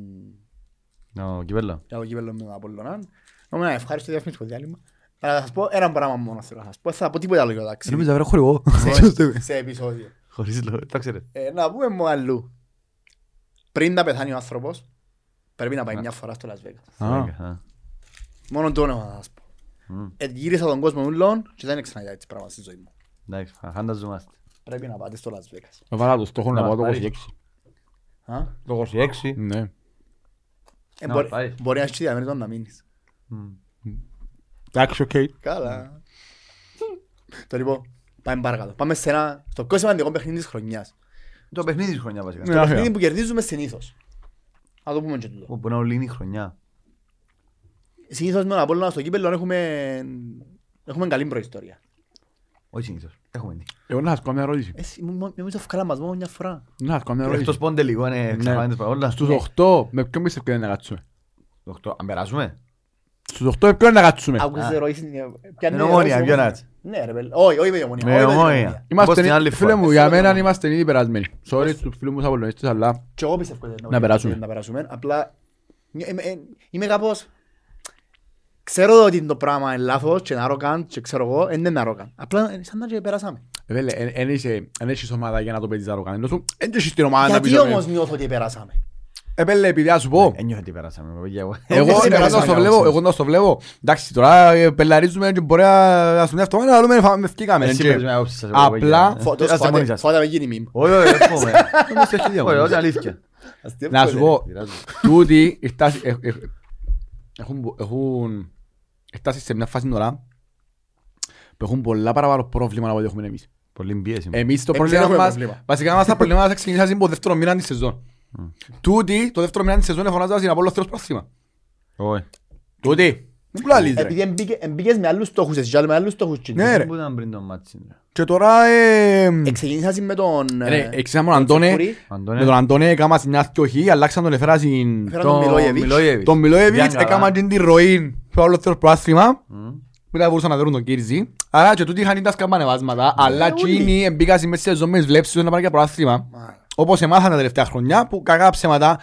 Ο Κυπέλλο. για τον κύπελλο με τον Απολλωνά. Νομίζω να ευχάριστο διαφημίσεις το διάλειμμα. Αλλά θα σας πω ένα πράγμα μόνο θέλω να σας πω. Δεν Θα πω τίποτα άλλο για το ταξίδι. Νομίζω βρε χορηγό. σε- Σε επεισόδιο. Χωρίς λόγο, το ξέρετε. Ε, Να πούμε μου αλλού. Πριν να πεθάνει ο άνθρωπος, πρέπει να πάει μια φορά στο Las Vegas. Α. Α. Μόνο το όνομα θα σας πω. Μμ. Ε, γύρισα τον κόσμο ούλων και δεν ξαναγιά έτσι πράγμα στη ζωή μου. Εντάξει, φανταζόμαστε. Πρέπει να πάτε στο Las Vegas. Με βάλα το στόχο να Να πάω το πάρεις. 26. Α; Το 26. Ναι. Ε, Να μπορεί- πάει. Μπορεί να έχει διαμέτρητο να μείνεις. Μμ. Εντάξει, οκ. Καλά. Το λοιπόν, πάμε παρακάτω. Πάμε σε ένα, στο πιο σημαντικό παιχνίδι της χρονιάς. Το παιχνίδι της χρονιάς βασικά. Ναι. Το άχι. παιχνίδι που κερδίζουμε συνήθως. Να το πούμε και τούτο. Όπου να ολύνει η χρονιά. Συνήθως με τον Απόλλωνα στο κύπελλο έχουμε, έχουμε καλή προϊστορία. Όχι συνήθως. Έχουμε τι. Εγώ να σας κάνω μια ερώτηση. Εσύ, μου- μου- νομίζω ευκάλα μας μόνο μια φορά. Να σας κάνω μια Εκτός ερώτηση. πόντε λίγο, είναι ξαφάνιτες παρόλα. Στους 8, με ποιον πιστεύετε να κάτσουμε; Οκτώ, Αν περάσουμε. Στους 8 με ποιον να κάτσουμε; Άκουσες Α. ερωτήσεις, ποια είναι Είναι η ομόνια, ερώτηση, ποιο όμως; να έτσι. Ναι ρε παιδί. Όχι, όχι με η ομόνια. Με όχι με την ομόνια. ομόνια. Πώς την Είμαστε, άλλη φίλε φορά. μου, για μένα είμαστε ήδη περασμένοι. Sorry στους φίλους μου τους Απολλωνίστες, αλλά Και εγώ πιστεύω ότι Να περάσουμε. Να περάσουμε. Απλά νιώ- είμαι- ε, είμαι κάπως... Ξέρω ότι το πράγμα είναι λάθος και είναι arrogant και ξέρω εγώ, δεν είναι arrogant. Απλά ε, σαν να και περάσαμε. Βέλε, εν είσαι- εν έχεις ομάδα για να το παίζεις αεροκάν. Ενώ σου, εν έχεις την ομάδα να Γιατί πεις ότι- όμως νιώθω ότι περάσαμε; Ε, πέλε, επειδή να σου πω. Ένιωθα τι περάσαμε. παιδιά, εγώ. Εγώ δεν εγώ περάσαμε να το βλέπω, εγώ να το βλέπω. Εντάξει, τώρα ε, πελαρίζουμε και μπορεί να σου μια εβδομάδα, αλλά λέμε, φάμε, ευκήκαμε. Εσύ και- παίζεις με άποψη σας, εγώ, Απλά- παιδιά. Φω- το Είσαστε μόνοι φάτε- σας. Φάτε με γίνει μιμ. Όχι, όχι, ας πούμε. Όμως έχει διάφορα. Όχι, όχι, αλήθεια. Να σου πω, Πειράζει. τούτοι φτάσει- ε- ε- έχουν- έχουν φτάσει σε μια φάση τώρα που έχουν πολλά παραπάνω πρόβλημα από ό,τι έχουμε εμείς. Πολύ πίεση. Εμείς το Εμείς πρόβλημα δεν έχουμε μας, πρόβλημα. βασικά μας τα προβλήματα μας ξεκινήσαν από το δεύτερο μήνα της σεζόν. Τούτοι, το δεύτερο μήνα της σεζόν εφωνάζαν στην Απόλλω Θεός Πράσιμα. Όχι. Τούτοι, δεν πουλά λύτρε. Επειδή εμπήκε- εμπήκες με άλλους στόχους, εσύ και άλλοι με άλλους στόχους. και- Ναι, ρε. Πού ήταν πριν το μάτσι. ρε; Και τώρα, ε, Εξεκίνησες με τον... ρε, ε, εξήσαμε τον Αντώνε, Τσεκούρη. Αντώνη. με τον Αντώνε έκαμα στην μια όχι, αλλάξαν τον εφέρα στην... Φέραν τον Μιλόγεβιτς. Μιλόγεβιτς. Τον Μιλόγεβιτς Διάγκαλα. έκαμα την τη ροή του Απόλλω Θεός Πράσιμα. Μμ. Μετά μπορούσαν να δερούν τον Κίρζη. Άρα και τούτοι είχαν τα σκαμπανεβάσματα, αλλά εκείνοι εμπήκαν στη μέση της σεζόν μες τις βλέψεις τους να πάνε για προάθλημα. Μάλα. Όπως εμάθαν τα τελευταία χρόνια που κακά ψέματα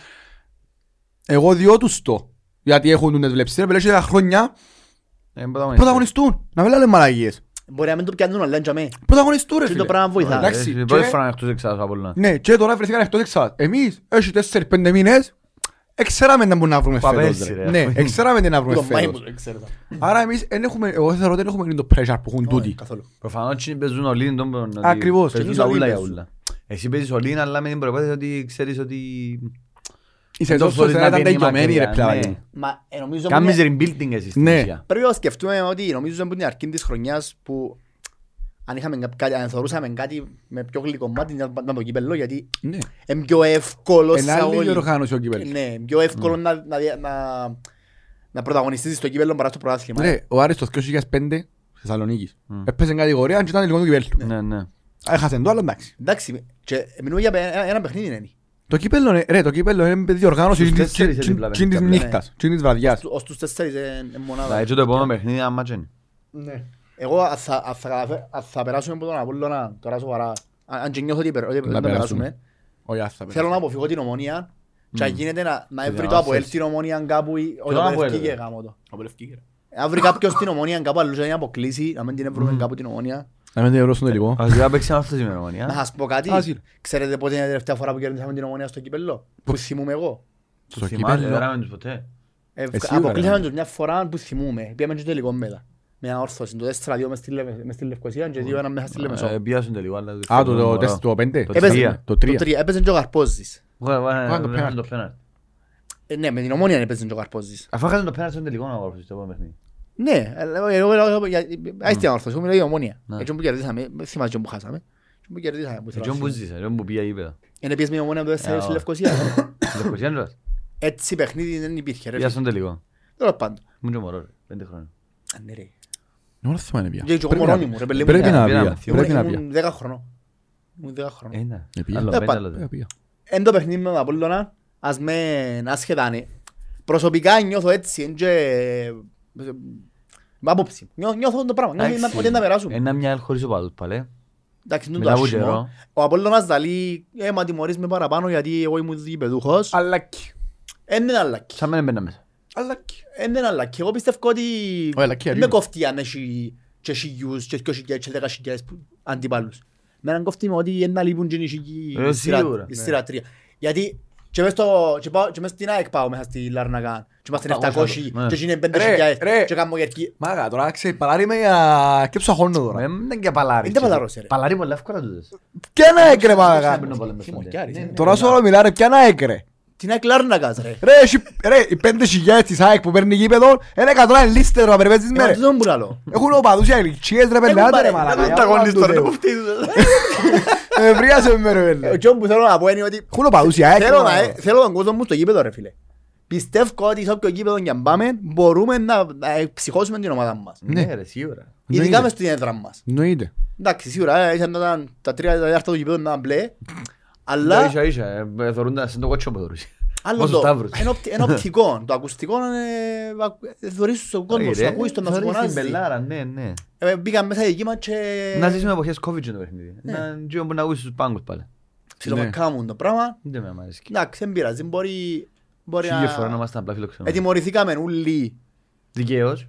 εγώ διώ τους το. Γιατί έχουν τις βλέψεις. Ρε πέλε τα χρόνια Ε, πρωταγωνιστές. πρωταγωνιστούν. Να μην λέμε μαλαγίες. Μπορεί να μην το πιάνουν όλα, τζαμέ. Πρωταγωνιστούν ρε Και το φίλε. πράγμα βοηθά. Ε, Εντάξει, την και- πρώτη φορά εκτός εξάς από όλα. Ναι, και τώρα βρεθήκαν εκτός εξάς. Εμείς, έχει τέσσερις πέντε μήνες, εξέραμε να μπορούμε να βρούμε Παπέρσι, φέτος. ρε. ρε. Ναι, εξέραμε τι να βρούμε Το μάι φέτος. μου, ξέρω. Άρα εμείς δεν έχουμε, εγώ θεωρώ ότι δεν έχουμε το pressure που έχουν τούτοι. Καθόλου. Προφανώς εκείνοι παίζουν όλοι τον ότι Ακριβώς. Παίζουν Και τα τους ούλα για όλοι ούλα. Εσύ παίζεις όλοι αλλά με την προπόθεση ότι ξέρεις ότι... Η σεζόν Το σου φορείς θα να ήταν βγαίνει τελειωμένη ρε μακριά, πλάκα. ναι. μου. Μα ε, νομίζω Κάμεις που είναι- rebuilding εσύ στην Ναι. ουσία. πρέπει να σκεφτούμε ότι νομίζω που την αρχή της χρονιάς που αν, είχαμε κα- κάτι, αν θεωρούσαμε κάτι με πιο γλυκό μάτι να να το κύπελλο γιατί Ναι. είναι πιο εύκολο Ένα σε άλλη όλοι. διοργάνωση ο κύπελλος. Ναι, πιο εύκολο να, να, να, να πρωταγωνιστείς στο κύπελλο παρά στο πρωτάθλημα. Ρε, ο Άρης το 2005 Θεσσαλονίκης. Μμ. Έπαιζε κατηγορία και ήταν τελικό του κυπέλλου. Ναι, ναι. Έχασε το, αλλά εντάξει. Εντάξει, και μιλούμε για ένα, ένα παιχνίδι είναι. Το κύπελλο, είναι- ρε, το κύπελλο είναι διοργάνωση Στους της- τέσσερις της- δίπλα της- της παιχνίδια. νύχτας, της βραδιάς. Ως τους τέσσερις είναι είναι μονάδα. Δηλαδή, έτσι το επόμενο παιχνίδι είναι άμα τσένει. Ναι. Εγώ αν θα, αν θα, καταφέρ- αν θα περάσουμε από τον Απόλλωνα τώρα σοβαρά, αν αν και νιώθω ότι περ- ότι δεν θα περάσουμε. περάσουμε, Όχι, ας θα θέλω να αποφύγω την ομόνια και αν γίνεται να, να έβρει το να Αποέλ θες. την ομόνια κάπου ή όχι Ποιο το Αποέλ, Πελευκή ρε; και γάμο το. Αν βρει κάποιος την ομόνια κάπου αλλού και να την αποκλείσει, να μην την βρούμε κάπου την ομόνια. Να μην τελειώσουν το τελικό. Ας δει να παίξει αυτός την ημερομονία. Να σας πω κάτι, Α, σύλλο. ξέρετε πότε είναι η τελευταία φορά που κερδίσαμε την ομόνια στο κυπέλλο, που θυμούμαι εγώ. Στο Θυμάσαι, κύπελλο. δεν τους ποτέ. Ε, Εσύ Αποκλείσαμε ωραία. τους μια φορά που θυμούμαι, πήγαμε και στο τελικό μετά. Με ανόρθωση, το 4-2 μες στη Λευ- μες στη Λευκοσία και 2-1 μέσα στη Λεμεσό. Ε, Πιάσουν τελικό, αλλά... Α, το- το τεστ- το πέντε. Το Έπαιζε- τρία. Το Το 3. 3, έπαιζε και ο Καρπόζης. Βγα- βγα- Βγάλε το βγάλε πέναλτι. το πέναλτι. Ε, Ναι, με την ομόνια έπαιζε και ο Καρπόζης. Αφού έχασαν το πέναλτι στον τελικό να βάρουν στο επόμενο παιχνίδι. Ναι, αλλά εγώ- εγώ λέω για- άσε την ανόρθωση, εγώ μιλάω για ομόνια. Ναι. Έτσι που κερδίσαμε, δεν θυμάσαι και που χάσαμε. Έτσι που κερδίσαμε. που θέλω Έτσι να που θυμώ. ζήσα, έτσι που πήγα γήπεδο. Είναι πιες με την ομόνια το 4 στη Ε, Λευκοσία. Λευκοσία είναι ρας. Έτσι παιχνίδι δεν υπήρχε ρε. Πήγα στον τελικό. Τέλος πάντων. Μου είναι μωρό, ρε, πέντε χρόνια. Α, ναι, ρε. Εγώ δεν θυμάμαι πια. Και εγώ Πρέπει μωρόνι να- μου, ρε, παιδί μου. Πρέπει να Πήγαμε, πια. θυμούμαι. Πρέπει να πια. Ήμουν 10 χρονών. Ήμουν 10 χρονών. Ε, ναι. Ε, πήγα. Άλλο Ε, πέντε, πα- άλλο Ε, δύο. πήγα. Εν το παιχνίδι με τον Απόλλωνα, ας με άσχετα ναι. Προσωπικά νιώθω έτσι, εν και... Με άποψη. Νιώ- Νιώθω το πράγμα, νιώθω Εντάξει. ότι να περάσουμε. Ένα μια χωρίς οπαδούς πάλι. Εντάξει, είναι το Μετά από άσχημο. καιρό. Ο Απόλλωνας δαλεί, ε, μα τιμωρείς με παραπάνω γιατί εγώ ήμουν διπεδούχος. Αλλάκι. Εν είναι αλλάκι. Σαν μένα μπαίνα μέσα. Αλλάκι. Εν είναι αλλάκι. Εγώ πιστεύω ότι Όχι, αλλάκι, δεν με αλλιώς. κοφτεί αν έχει και χιλιούς και δυο χιλιάδες και δέκα χιλιάδες που- αντιπάλους. Με έναν κοφτεί με ότι είναι να λείπουν και οι χιλιοί Ε, η σειρά- σίγουρα, η ναι. σειρά τρία. Γιατί και μες στο- και πάω- και μες στην ΑΕΚ πάω μέσα στη Λαρνακάν και είμαστε 700 ναι. και είναι πέντε Ρε, χιλιάδες ρε. και κάνω γερκή. Μάγα, τώρα ξέρεις, παλάρι με για σκέψου αγώνου Μα τώρα. Δεν είναι και παλάρι. Είναι παλάρος, ρε. Παλάρι πολλά εύκολα τούτες. Ποια να έκρε Δεν μάγα. παίρνω πολλά μες στον Χιμωκιάρης, τέρ. ε. Ναι, Τώρα ναι, σου όλο μιλά ρε, ποια να έκρε. Τι είναι ΑΕΚ Λαρνακάς ρε; Ρε, έχει- ρε, οι πέντε χιλιάδες της ΑΕΚ που παίρνει γήπεδο, είναι εκατό να είναι λίστες να περιπέζεις Ε, με μα ρε. τούτον που λαλώ. Έχουν οπαδούς για γλυκτσίες ρε πελάτε πάρε, ρε μαλάκα. δεν για τα όνομα αγωνιστούν, του δεν Θεού. μου φτύνουν. Ε, βρίασε με ρε Ο πέλε. Τζον που θέλω να πω είναι ότι Έχουν οπαδούς για ΑΕΚ. θέλω, ρε, να, μαλάκα. θέλω τον κόσμο μου στο γήπεδο ρε φίλε. Πιστεύω ότι σε όποιο γήπεδο και αν πάμε μπορούμε να, να ψυχώσουμε την ομάδα μας. Ναι ρε, σίγουρα. Ειδικά Εννοείται. μες στην έδρα μας. Εννοείται. Εντάξει, σίγουρα, ε, ήσαν να ήταν τα τρία τέταρτα του γηπέδου να ήταν μπλε, Ναι, αλλά ίσα, ίσα, ε, ε, θωρούν τα- σαν το κότσο που θωρούσε. άλλο Πόσο το, σταύρους. είναι οπτι- είναι οπτικό, το ακουστικό είναι, ε, θωρείς στον κόσμο, Όχι, σου ρε, ακούεις τον να σου θωρείς την φωνάζει. πελάρα, ναι, ναι. Ε, Μπήκαν μέσα εκεί μας και Να ζήσουμε εποχές COVID το παιχνίδι. Ναι. Να γύρω που να ακούσεις τους πάγκους πάλι. ψιλομακάμουν το πράγμα. Δεν με αρέσει. Εντάξει, δεν πειράζει, μπορεί, μπορεί Χίλια φορά να να... είμαστε απλά φιλοξενούμενοι. Ετιμωρηθήκαμε όλοι. Δικαίως.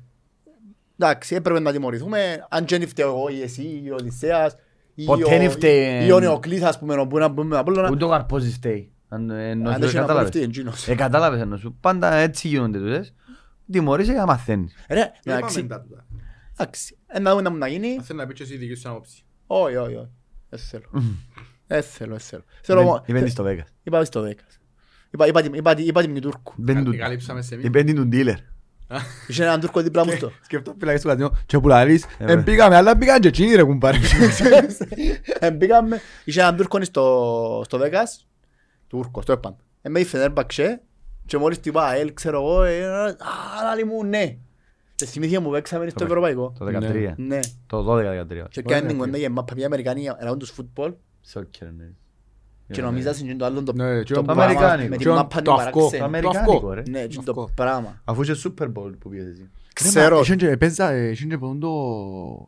Εντάξει, έπρεπε να τιμωρηθούμε, αν και δεν φταίω εγώ ή εσύ ή ο Οδυσσέας ή Ποτέ ο- δεν φταίει. ή ο Νεοκλής, ας πούμε, που να πούμε από Ούτε ο καρπόζης φταίει. Αν ε, ενώ Αν σου δεν είχε να κατάλαβες. πορευτεί, εντζήνος. Ε, κατάλαβες ενώ σου. Πάντα έτσι γίνονται τούτες. Τιμωρείσαι για να μαθαίνεις. Ρε, εντάξει, εντάξει, ε, να δούμε να μου να γίνει. Θέλω να πεις και εσύ δική σου άποψη. Όχι, όχι, όχι. Δεν θέλω. Δεν θέλω, δεν θέλω. Θέλω μόνο- Υπέντη στο Vegas. Είπα στο 10. Είπα- είπα την- είπα την- είπα την Τούρκου. Υπέντη του- Καλύψαμε σε μία. Υπέντη του dealer. Είχε έναν Τούρκο δίπλα μου στο. Σκεφτώ φυλακή στο κατινό και που λαλείς, Ε, «Εν πήγαμε, αλλά πήγαν και εκείνοι ρε κουμπάρε. Ε, Μπήκαμε, είχε έναν Τούρκο στο στο Βέγας. Τούρκος, το έπαν. Ε, με η Φενέρμπαξε και μόλις του είπα ΑΕΛ, ξέρω εγώ, ε, α, λάλη μου, ναι. Και θυμήθηκε μου παίξαμε στο Ευρωπαϊκό. Το 13. Ναι. Το 12-13. Και κάνει την κοντά για μάπα, μια Αμερικανή, ένα τους φούτμπολ Σόκερ, ναι. Και νομίζα είναι το άλλο το Ναι, και το ο- πράγμα Αμερικάνικο. με Και την ο- μάπα το την αυκό. Το παράξενη. αμερικάνικο, ρε. Ναι, και αυκό. το πράγμα. Αφού είσαι Super Bowl που πήγες εσύ. Ξέρω. Είχαν και παίζα, ε, είχαν και πόντο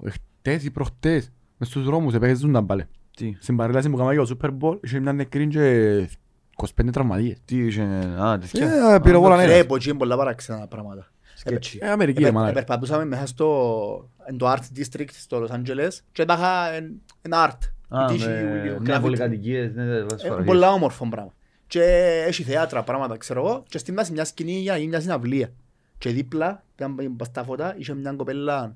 χτες ή προχτές μες στους δρόμους, έπαιζουν τα πάλι. Τι; Στην παρέλαση που κάναμε για το Super Bowl, είχε μια νεκρή και 25 τραυματίες. Τι είχε, α, τέτοια. Ε, πυροβόλα Ρε, ναι. από εκεί είναι πολλά παράξενα πράγματα. Σκέτσι. Ε, Αμερική ρε Επε- μάνα. Επερπατούσαμε μέσα στο εν το Art District στο Los Angeles και τα είχα εν- εν art. Α, Η τύχη, με- ο ναι, graffiti. πολυκατοικίες, ναι, ναι, βάζεις Ε, φωτογραφίες. Πολλά όμορφο πράγμα. Και έχει θέατρα πράγματα, ξέρω εγώ, και στη μέση μιας σκηνής για να γίνει μια συναυλία. Και δίπλα, ήταν πας στα φώτα, είχε μια κοπέλα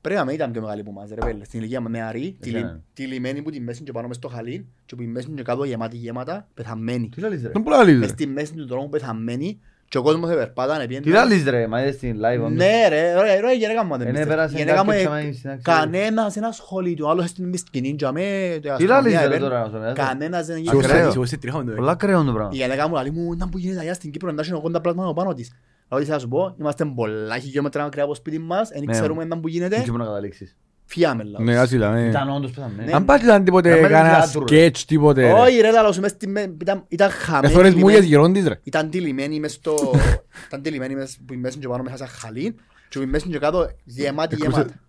Πρέπει να μην ήταν πιο μεγάλη που μας ρε πέλε. Στην ηλικία μου νεαρή, τη Εσένα. λι- τη λιμένη που τη μέση και πάνω μες στο χαλί και που η μέση και κάτω γεμάτη γέματα, πεθαμένη. Τι λάλης ρε. Δεν πολλά λες, Μες ρε. στη μέση του δρόμου πεθαμένη και ο κόσμος επερπάτανε Τι πιέντε. λάλης ρε, μα είδες στην live όντως. Ναι ρε, ρε, ρε, η γυναίκα μου δεν Ε, ναι, πιστεύει. πέρασε Η γυναίκα μου κάποιος ε, άμα στην αξία. κανένας δεν ασχολείται. Ο άλλος στην μη σκηνή και αμέ, το Τι λάλης αστυνομία ρε έπαιρνε. τώρα. στο μέσο. Κανένας δεν Σίγουρα Ακραίο. σε- σίγουρα σε τριχάμε το, ε. Πολλά κρέον το πράγμα. Η γυναίκα μου λέει μου, να που γίνεται αλλιώς στην Κύπρο, εντάξει, 80 πλάσματα πάνω της. Λέω, τι θα σου πω, είμαστε πολλά χιλιόμετρα μακριά από το σπίτι μας, δεν Ναι. ξέρουμε να που Δεν γίνεται, ξέρω να καταλήξεις. Φιάμε λαός. Ναι, άσυλα, ναι. Ήταν όντως πέθανε. Ναι. Αν πάτε ήταν τίποτε, Να μένεις κανένα θεάτρου, ρε. σκέτς, τίποτε. ρε. Όχι ρε, λαλό σου, μες στη με- ήταν- ήταν χαμένη. Εθώρες μου λιμένη. γυρών της, ρε. Ήταν τυλιμένη μες στο... Ήταν τυλιμένη μες που η μέση και πάνω μέσα σε χαλί και που η μέση και κάτω γεμάτη Εκρούσε- γεμάτη.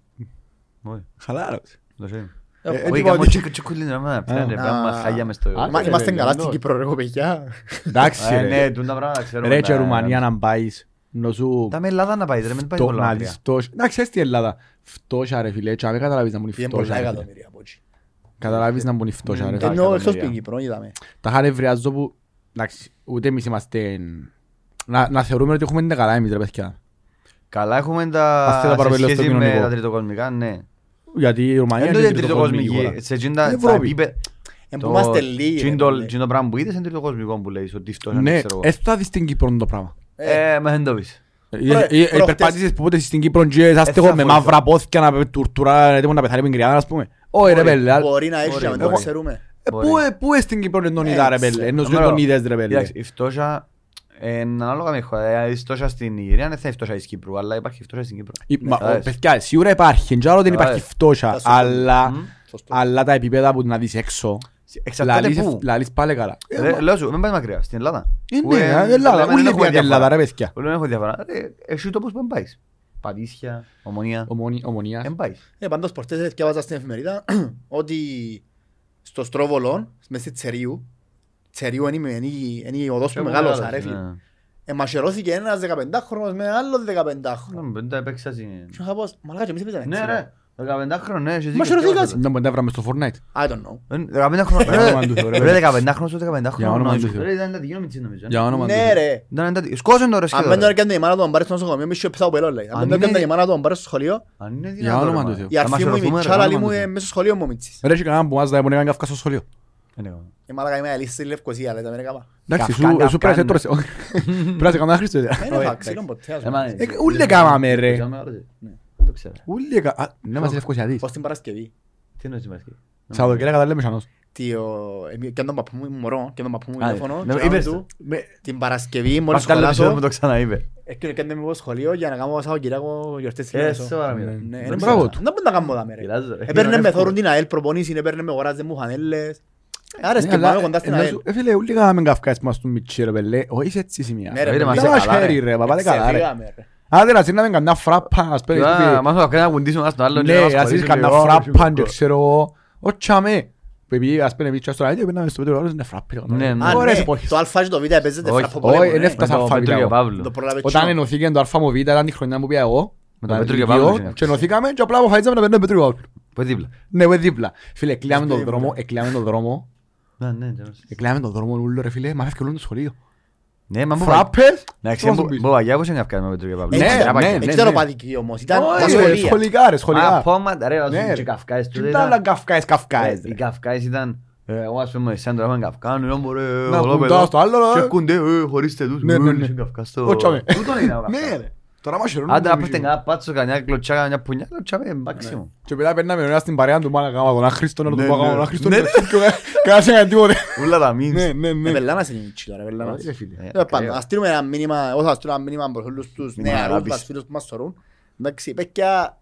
Όχι, Χαλάρωσε. το ξέρω. Ε, Ε, έτσι Όχι, είπα κάμω ότι- τσικ- τσικουλίν, ρε, μα, πιάνε, Α. πράγμα, χάλια μες στο... Α, Μα ρε, είμαστε ρε, καλά ναι. στην Κύπρο ρε παιδιά. Εντάξει, Ε, Ναι, ρε. τούν τα πράγματα ξέρουμε. Ρε και τα- Ρουμανία να πάεις, να σου... Τα με Ελλάδα να πάει, ρε, μην πάει το- πολλά να μακριά. δεις φτώχεια. Εντάξει, έτσι η Ελλάδα. Φτώχεια, ρε φίλε, και αν δεν καταλάβεις να μπουν η Πήγαινε πολλά φτώχεια, ρε φίλε. εκατομμύρια από εκεί. Καταλάβεις να μπουν η φτώχεια, ρε Τα φίλε. Ενώ εκτός εκατομμύρια. στην Κύπρο, είδαμε. Τα χαρευριάζω που... Εντάξει, ούτε εμείς είμαστε... Να, να θεωρούμε ότι έχουμε την καλά εμείς, ρε παιδιά. Καλά έχουμε Ας τα... θέλω να πάρω σε πέλος στο σχέση με κοινωνικό. τα τριτοκοσμικά, ναι. Γιατί η Ρουμανία Δεν είναι είναι τριτοκοσμική. τριτοκοσμική Σε εκείνα τα Ευρώπη. επίπεδα... Εν που είμαστε λίγοι. Τι ρε, είναι το- φίλε. τι είναι το πράγμα που είδες είναι τριτοκοσμικό που λέει, ότι αυτό χώρα. είναι, Ναι, ξέρω εγώ. έτσι θα δεις στην Κύπρο το πράγμα. Ε, μα δεν το πεις. Προ- Ε, ε, προχτές- Περπάτησες που πότε στην Κύπρο και είσαστε θα εγώ με φορηθώ. μαύρα πόθηκια να τουρτουρά έτοιμο να πεθάνει με κρυάδα, ας πούμε. Όχι ρε Μπορεί, πέλε. αλλά- Μπορεί να έχει, Μπορεί, αλλά δεν το μπορεί. ξέρουμε. Ε, Πού ε, πού ε, στην Κύπρο δεν τον είδα ρε Έτσι. πέλε. Ενώ σου Αμερό. τον είδες ρε πέλε. Εντάξει, η φτώχεια είναι ανάλογα με χώρα. Δηλαδή, η φτώχεια στην Ιγυρία δεν θα είναι φτώχεια της Κύπρου, αλλά υπάρχει φτώχεια στην Κύπρο. Η- μα, Κατάλαβες. ο, Παιδιά, σίγουρα υπάρχει. Και άλλο δεν υπάρχει Κατάλαβες. φτώχεια. Τα σωστό. Αλλά Μμ. Σωστό. αλλά τα επίπεδα που να δεις έξω. Εξαρτάται Λαλείς πού. λαλείς πάλι καλά. Ε, Ρε, μα- Λέω σου, μην πάει μακριά, στην Ελλάδα. Ε, Που, ναι, ε, ε, Ελλάδα. λέμε, Ούλοι δεν έχουμε πήγαν Ελλάδα διαφορά. ρε παιδιά. Ούλοι δεν έχω διαφορά. Ρε, Εσύ τόπους που δεν πάεις. Πατήσια, ομονία. Ομονία- Ομονίας. Δεν πάεις. Ε, πάντως προχτές διάβαζα στην εφημερίδα ότι στο Στρόβολον, μες στη Τσερίου, Τσερίου είναι η- είναι η- είναι η οδός που μεγάλωσα ρε φίλε. Ναι. Εμασχερώθηκε ένας 15χρονος με άλλο 15χρονο. Ναι, Δεν τα έπαιξα Και είχα πω, μαλάκα και εμείς έπαιζαμε Ναι έτσι, ρε, 15 χρόνια, ναι, έχεις δίκιο. Μα χαιρετήκας. σκέφτομαι. Δεν μπορεί να βράμες στο Fortnite. I don't know. Ε, 15 χρόνια, Για όνομα ρε, του Θεού, ρε, ρε, παιδί. 15 χρόνια, 15 Για όνομα χρόνια. του Θεού. Ρε, ήταν εντατική νομιτζή, νομίζω. Για όνομα του Ναι Θεού. ρε. Ήταν εντατική. Σκόσον το ρε Αν σχεδόν, δεν ρε. το έκανε η μάνα του αμπάρε στο νοσοκομείο, μη σου έπαιζα από λέει. Αν Αν δεν το έκανε είναι- η μάνα του αμπάρε στο σχολείο, Αν είναι Για δυνατόν, όνομα ρε, του μα. Θεού. η Θα αρχή μας μου, η ρωθούμε, ρε, μητσάλα όνομα μου του ε, Θεού. μέσα στο σχολείο μου μίτσις. Ρε και κανέναν που μας δάει που είναι καύκα στο σχολείο. Δεν έκανα. Η μαλάκα είμαι αλήθεια στη Λευκοσία, λέτε Αμερικά. Εντάξει, Καυκάν, σου- σου πρέπει να σε καυκάν, τρώσε. Όχι. Πρέπει να σε κάνω ένα Χριστό. Δεν Όχι, έφα ξύλο ποτέ. ας Ε, μα, πούμε. Ε, ούλε κάμαμε, ρε. Ξέραμε, ρε. Ναι, δεν το ξέρω. Ούλε κα... Α, Ναι, μας Λευκοσιατής. Ως την Παρασκευή; Τι εννοείς, Μαρκή. Σαββατοκύριακα τα λέμε σανός. Τι, ο- εμεί- Και τον παππού μου μωρό, και τον παππού μου Α, τηλέφωνο. ναι, και κάνω είπες του, Με- Την Παρασκευή μόλις Μας κάλεσε σχολάσω, μου το ξαναείπε. έκανε με από σχολείο για να κάνω Σαββατοκύριακο γιορτές της Ε, Λέσο. σε παραμιλώ. Ναι, Ναι, είναι μπράβο μπράβο του. Δεν μπορεί να κάνω δάμε ρε. Πειράζω, ρε. Έπαιρνε Είναι με εύκολο. θόρουν την ΑΕΛ προπονήσεις, έπαιρνε με αγοράζε μου χανέλες. Ε, Άρεσε Ναι, και αλλά, πάμε κοντά στην ε, ΑΕΛ. σου- ε, φίλε, ούλοι κάμαμε καυκάς μας του Μιτσί, ρε πελέ. Όχι σε έτσι σημεία. Ναι, ρε, Ρε, παιδί. μας Δεν μας καλά, ρε. χαίρει, ρε, παπάτε καλά, ρε. Ξεφύγαμε, ρε. Άντε να σύρναμε κανένα φράπα, ας πέρεις Α, πει- Μας το κάνει να κουντήσουμε ένας τον άλλον και Ναι, να μας ας χωρίσουν είσαι κανένα λίγο, φράπα όχι, και ξέρω εγώ. Όχι τσάμε. Που επειδή ας πένε μίτσο στο λάδι, πέναμε στο πέτρο, άλλος είναι φράπη. Ναι, ναι. Α, Ωραίες ναι, εποχές. το Α και το Β παίζεται Όχι, φραπό όχι, πολέμο, είναι ναι. έφτασα Με το φάβητα Πέτρο και εγώ. Παύλο. Το προλάβε Όταν τσινό. ενωθήκε το Αλφα Μοβίτα, ήταν η χρονιά που πήγα εγώ. Με το τα Πέτρο και Λυκείο, Παύλο είναι. Και ενωθήκαμε και απλά αποφασίσαμε να παίρνουμε Πέτρο και Παύλο. Που είναι δίπλα. Ναι, εγώ δίπλα. Φίλε, εκλειάμε τον Σωστή δρόμο, ήμουνα. εκλειάμε τον δρόμο. Ναι, ναι, τέλος. Εκλειάμε τον δρόμο ούλο ρε φίλε, μα φεύγει όλο το σχολείο. Ναι, μα μου Φράπες, Να πώς να σου πεις; ξέρει, μπορεί να καυκάς με Πέτρο και Παύλο. Ναι, Δεν ξέρω, ναι, δεν ναι, ξέρω ναι. παδική όμως, ήταν τα Όχι, ρε, σχολεία. σχολικά ρε, Α, σχολικά. πόματα, ρε, Ναι, ας ρε. και καυκάες Τι τότε ήταν ήταν- άλλα καυκάες, καυκάες, Οι ρε. καυκάες ήταν... ε, Εγώ ας πούμε, σαν τώρα είχαμε καυκά, ναι, μωρέ, Να όλο κουντάω παιδό. στο άλλο, Και ρε. έρχονται, ε, χωρίστε τους, Ναι, ε, ναι, είναι ναι. σε καυκάς στο- Ω, τσάμε. Τούτον είναι ο καυκάς. Ναι ρε. Τώρα μας χαιρούν. Άντε να πέφτει κανένα πάτσο, κανένα κλωτσάκα, μια πουνιά, κλωτσάμε, μάξιμο. Και μετά περνάμε ωραία στην παρέα του μάνα κάμα τον Άχρηστο να του Ναι, πω ναι. κάμα τον Άχρηστο Ναι, και κανένας έκανε τίποτε. Ούλα τα memes. Ναι, ναι, Ε, ναι. πελάνας είναι η τσίλα, ρε, πελάνας. Όχι, ρε, φίλε. Ε, Ε, πάντα, ακραίο. ας στείλουμε ένα μήνυμα, εγώ θα στείλω ένα μήνυμα προς όλους τους Μήνυμα νεαρούς αγάπης. μας φίλους που μας θωρούν. Εντάξει, παιδιά,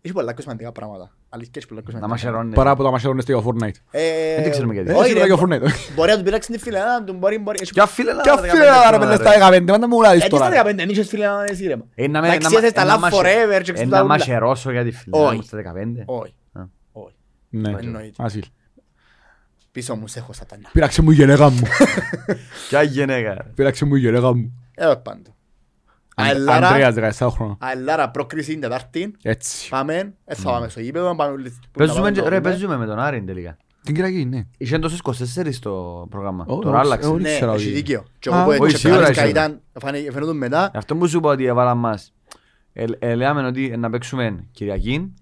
έχει πολλά πιο σημαντικά πράγματα. Αλήθεια, έχει πολλά πιο Να σημαντικά. μας χαιρώνει. Παρά από τα μαχαίρονται στο Fortnite. Ε, Δεν ξέρουμε γιατί. Ε, Όχι, σίγουρα ρε, για μπο- Fortnite. Μπορεί να του πειράξει την φίλη, να του μπορεί, μπορεί. έχει- Κι αφίλε να Και αφήνε να ρε παιδιά στα 15, πάντα μου γουλάδεις Ε, τι στα τώρα. 15, δεν είχες φίλη να εσύ, ρε. Ε, να με- Εντάξει, να μα- είσαι στα ε, να love μας- forever και Ε, ξέρω να τα μας ούλα. χαιρώσω για τη φίλη Όχι. μου στα 15. Όχι, Α. όχι. Ναι, Εννοείται. ασύλ. Πίσω μου σε έχω σατανιά. Πήραξε μου η γενέκα μου. Ποια γυναίκα. ρε. Πήραξε μου η γενέκα μου. Ε, πάντο. Ανδρέας, Αελάρα, 17 χρόνια. αελάρα πρόκριση την Τετάρτη. Έτσι. Πάμε, ε, θα πάμε στο γήπεδο, πάμε όλοι- που να Παίζουμε πάμε και- να ρε, δούμε. παίζουμε με τον Άρη τελικά. Την Κυριακή, ναι. Είχε τόσες 24 στο πρόγραμμα. Ω, Τώρα όχι, άλλαξε. όχι. Ναι, ξέρω έχει τι. δίκιο. Και Α, εγώ που όχι, έτσι σίγουρα πέρασκα έχει. ήταν, φάνε- φαίνονταν μετά, Αυτό που σου είπα ότι έβαλαν μας. Ε, ε, Λέμε ότι να παίξουμε Κυριακή,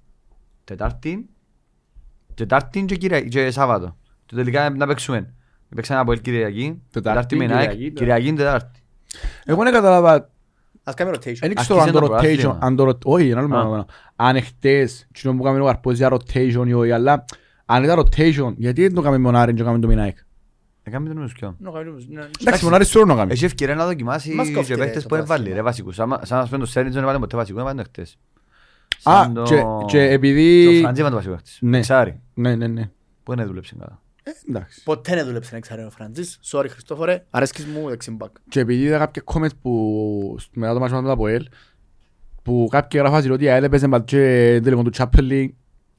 Τετάρτη, Τετάρτη και, Κυρια... και Σάββατο. Και τελικά να παίξουμε. Παίξαμε από Κυριακή, Τετάρτη με ΑΕΚ, Κυριακή, Κυριακή, Τετάρτη. Εγώ δεν κατάλαβα, Ας κάνουμε rotation. δεν ξέρω αν Αρχίζει το το rotation, πρωτάθλημα. αν το ρο- όχι, ένα άλλο Α. πράγμα. αν εχθές, κοινό που κάνουμε ο Καρπός για rotation ή όχι, αλλά αν ήταν rotation, γιατί δεν το κάνουμε με τον Άρη και το κάνουμε το Μινάικ. Έκαμε τον μουσικιό. Ναι, κάνουμε- ναι. Εντάξει, τον Άρη σου να κάνει. Έχει ευκαιρία να δοκιμάσει Μας κόφτει, και ρε, παίχτες το που έβαλε πρωτάθλημα. ρε βασικούς. Άμα- Σαν να σπέντω το Σέρνιτς δεν έβαλε ποτέ βασικό, έβαλε χτες. Α, Σαν το- και- και Και επειδή... ο Φραντζή έβαλε το βασικό χτες. Ναι. Ξάρι. Ναι, ναι, ναι. Που δεν δούλεψε καλά. Ε, Εντάξει. Ποτέ δεν δούλεψε να ξέρει ο Φραντζής. Sorry Χριστόφορε, αρέσκεις μου δεξιμπακ. Και επειδή είδα κάποια comments που μετά το μάτσο με το Αποέλ που κάποιοι γράφασαν ότι η ΑΕΛ έπαιζε μπαλ και τελικό του Champions League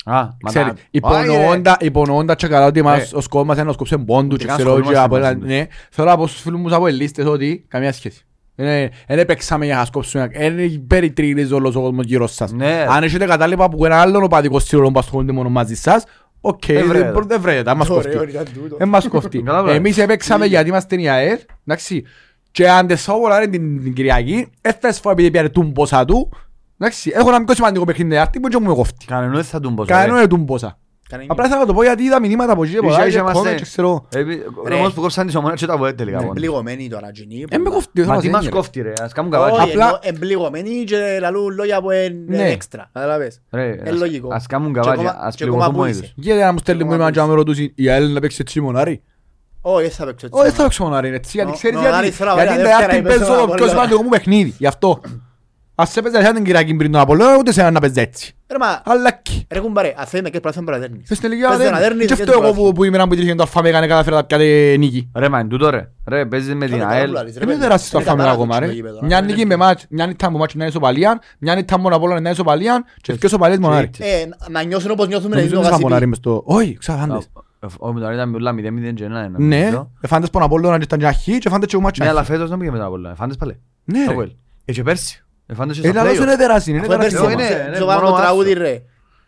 Α, μα Ξέρει, τα- Όχι, ρε. υπονοώντα, υπονοώντα και καλά ότι μας, Ε. ο σκοπός μας είναι να σκόψει πόντου Ούτε και καν ξέρω και ασχολούμαστε από μαζί ένα, τους. ναι. Θέλω από στους φίλους μου από ελίστες ότι καμία σχέση. Δεν δεν παίξαμε για να σκόψουμε, δεν περιτριγυρίζει όλος ο κόσμος γύρω σας. Ναι. Αν έχετε κατάλοιπα που ένα άλλον οπαδικό σύνολο που ασχολούνται μόνο μαζί σας, οκ, Δεν βρέτε. δεν δεν βρέτε, δεν μας κοφτεί. Ωραίο ήταν τούτο. Δεν μας κοφτεί. Καλά, Εμείς έπαιξαμε γιατί είμαστε η ΑΕΛ, εντάξει. Και αν δεν σώβω λάρε την την Κυριακή, έφτασε φορά επειδή πιάνε τον πόσα του, εντάξει. Έχω ένα μικρό σημαντικό παιχνίδι τετάρτη που και μου κοφτεί. Κανέναν δεν θα τον πω. Κανένα είναι τον πόσα. Κανένα Απλά ήθελα να το πω γιατί είδα μηνύματα από εκεί και από Είχε- εκεί είχε και είμαστε- comment και ξέρω. Ο όμως που κόψαν τις ομόνες και τα βοέ τελικά. Είναι πόνοι. πληγωμένοι τώρα τζινί. Ε, με κοφτεί, Μα θα τι μας μας έγινε. κόφτει ρε, ας κάνουν καβάκι. Όχι, Απλά- ενώ εμπληγωμένοι και λαλούν λόγια που είναι Ναι. έξτρα. Καταλαβες. Ρε, Είναι ας- λογικό. Ας κάνουν Και καβάκι, ακόμα- ας και ακόμα πληγωθούν μόνοι που τους. είσαι. Γιατί να μου στέλνει Εγώ μήνυμα και να με ακούσα. ρωτήσει η ΑΕΛ να παίξει έτσι μονάρι; Όχι, δεν θα παίξω έτσι. Όχι, δεν θα παίξω μονάρι, έτσι, γιατί Ο- ξέρεις ο γιατί. Άρης τώρα, Γιατί ωραία, είναι Δευτέρα τετάρτη είπες παίζω στον το πιο Απόλλωνα. σημαντικό μου παιχνίδι, γι' αυτό. Ας έπαιζε σαν την Κυριακή πριν τον Απόλλωνα, ούτε σε έναν να παίζεις έτσι. Ρε μα, Αλλά κι. ρε κουμπάρε, αν θέλει με και πράγμα πρέπει να δέρνεις. Στην τελικά Πες το να δεν δέρνεις και και αυτό το εγώ που- πρωτάθλημα. που ημέρα που έτυχε το Αλφα-Μέγα να καταφέρει να πιάτε νίκη. Ρε μα είναι τούτο ρε. Ρε παίζεις με την Κάνε ΑΕΛ. καλά, ρε, Δεν είναι παιδί. τεράστιο το Είναι Αλφα-Μέγα κατάρα ακόμα το ρε. γήπεδο, Μια ρε. νίκη με μάτς, μια νίκη που μάτς να είναι ισοπαλία, μια νίκη που Απόλλωνα να είναι ισοπαλία και δύο ισοπαλίες μονάρι. Ε, να νιώσουν όπως νιώθουμε Νομίζω στο ότι θα μονάρι Γασιπί. μες στο... Όχι, ξαφάντες. Όχι, με τον ήταν όλα 0-0 και 1-1. Ναι, νομίζω. εφάντες πον Απόλλωνας και ήταν και αχή και εφάντες και ο μάτς Ναι, αλλά αχή. φέτος δεν πήγε με τον Απόλλωνα. Εφάντες πάλι. Ναι Το ρε. Αποέλ. Ε, και πέρσι. Εφάντες και Ε, στα λαλός play-off. είναι τεράστιο, είναι Αφού έπαιρξε τεράστιο. είναι, όμως, είναι, στο μόνο πάνω το άσο. τραγούδι ρε.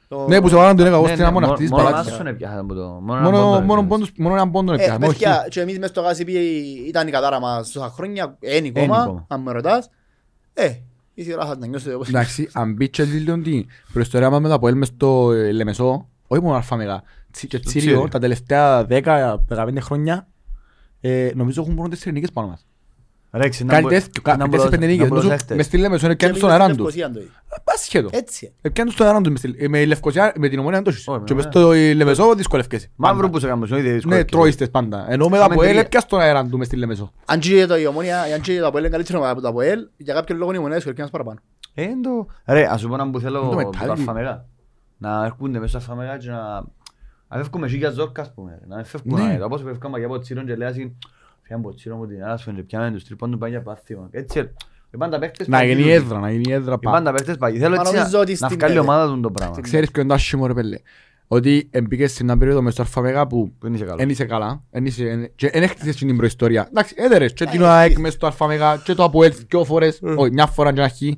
Το- Ναι, που σε βάλαν τον έκανα εγώ Ναι, στην ναι, αμόνα μόνο- αυτής της μόνο παλάτης. άσον έπιασαν από το- μόνο έναν Μόνο, πόντο μόνο, έπιασαν. πόντους- μόνο έναν πόντο Ε, έπιασαν, όχι. παιδιά, και εμείς μες στο Γασιπί ήταν η κατάρα μας τόσα χρόνια, είναι Ένι ακόμα, ακόμα. αν με ρωτάς. Ε, ήρθε η ώρα θα να νιώσετε όπως... Εντάξει, αν μπει και λίγο την προϊστορία μας με το Αποέλ μες στο ε, Λεμεσό, όχι μόνο Αλφα-Μέγα, τσι- και Στο Τσίριο, Τσίριο. τα τελευταία 10-15 χρόνια, ε, νομίζω έχουν μόνο τέσσερις νίκες πάνω μας. Ρε, ξε, να Κάνει μπο- τέτοιο, να κάνει μπορώ- τέσσερις πέντε να νίκες. μπορώ Νομίζω χτες. μες στη Λεμεσό είναι Και πιάνουν στον εμείς αεράν στην τους. Λευκοσία το ίδιο. Άσχετο. Έτσι. Ε, πιάνουν στον αεράν τους. μες στη- ε, Με η Λευκοσία, με την ομόνια τους. Όχι, Και μες ναι. στο ε, Λεμεσό δυσκολεύκεσαι. Μαύρο Πάντα. που σε κάνουμε, όχι Ναι, δύσκολο. τρώιστες πάντα. Ενώ με το Κάμε Αποέλ τρία. έπιας στον αεράν του μες στη Λεμεσό. Αν και το η ομόνια, αν και το Αποέλ είναι καλύτερο από το Αποέλ, για κάποιο λόγο η ομόνια δυσκολεύει ένας παραπάνω. Ε, είναι το- Ρε, ας σου πω έναν που θέλω Είναι το από τα μετάλλι. Αλφα-Μέγα. Να έρχονται μέσα στα Αλφα-Μέγα και να... Να φεύγουμε εκεί για ζόρκα, ας πούμε. Να φεύγουμε, Ναι. να- όπως φεύγαμε και από Τσίρον και λέει ασύ, «Φύγαμε από Τσίρον μου την Άσφεν και πιάμε τους τρίπον του πάνε για πάθημα». Έτσι, ε, οι πάντα παίχτες Να παγίδουν. γίνει έδρα, να γίνει έδρα Οι πάνω. πάντα παίχτες παγίδουν. Θέλω Μα έτσι νομίζω να- ότι να στην βγάλει η πέντε. ομάδα του το πράγμα. Ξέρεις ποιο είναι το άσχημο ρε πέλε. Ότι εμπήκες στην έναν περίοδο μες στο Αλφα-Μέγα που Που είναι σε καλό. Εν είσαι καλά, εν είσαι, εν- και εν έχτισες την προϊστορία. Εντάξει, έδερες και Ε, την ΑΕΚ μες στο Αλφα-Μέγα και το Αποέλ δυο φορές, όχι μια φορά και να έχει.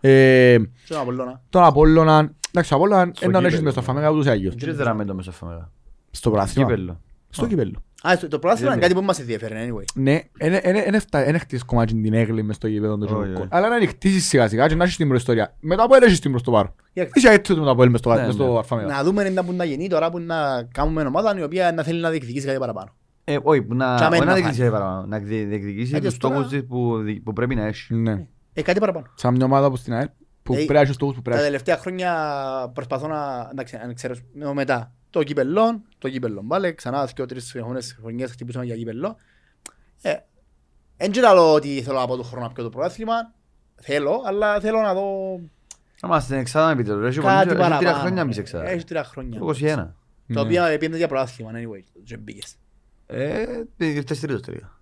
Ε, Και τον Απολλώνα. Τον Απόλλωνα, εντάξει, ο Απόλλωνα Στο έναν έχεις κύπελλο. μες στο Αλφα-Μέγα ούτως ή άλλως. Τι δεράμε το μέσα Αλφα-Μέγα. Στο πράθυμα, Κύπελλο. στο κύπελλο. Το πράσινο είναι κάτι που μας ενδιαφέρει, anyway. Ναι, δεν είναι κομμάτι την έγκλη μες στο γήπεδο του Τζουρκού. Αλλά να χτίσεις σιγά σιγά και να έχεις την προϊστορία. Μετά από έλεγες την προς το. Είσαι έτσι το από έλεγες στο αρφαμίδα. Να δούμε να που να γίνει τώρα που να κάνουμε ομάδα η οποία να θέλει να διεκδικήσει κάτι παραπάνω. Όχι, να, διεκδικήσει ναι. ε, κάτι παραπάνω. Ε, να διεκδικήσει τους στόχους που, πρέπει να έχει. Ναι. Κάτι παραπάνω. Σαν μια ομάδα στην ΑΕΠ που πρέπει να έχει στόχους που πρέπει. Τα τελευταία χρόνια προσπαθώ να, να ξέρω μετά το κύπελλο, το κύπελλο πάλι, ξανά δύο τρεις χρονιές χρονιές χτυπούσαμε για κύπελλο. Ε, εν και λέω ότι θέλω από το χρόνο να πιω το πρωτάθλημα, θέλω, αλλά θέλω να δω Άμα στην εξάδα επιτέλους, έχει κάτι πολύ- έχει τρία παραπάνω. χρόνια μπεις εξάδα. Έχει τρία χρόνια. Το 21. Το Ναι. οποίο πήγαινε για πρωτάθλημα, anyway, και μπήκες. Ε, ήρθες τρίτος τελικά.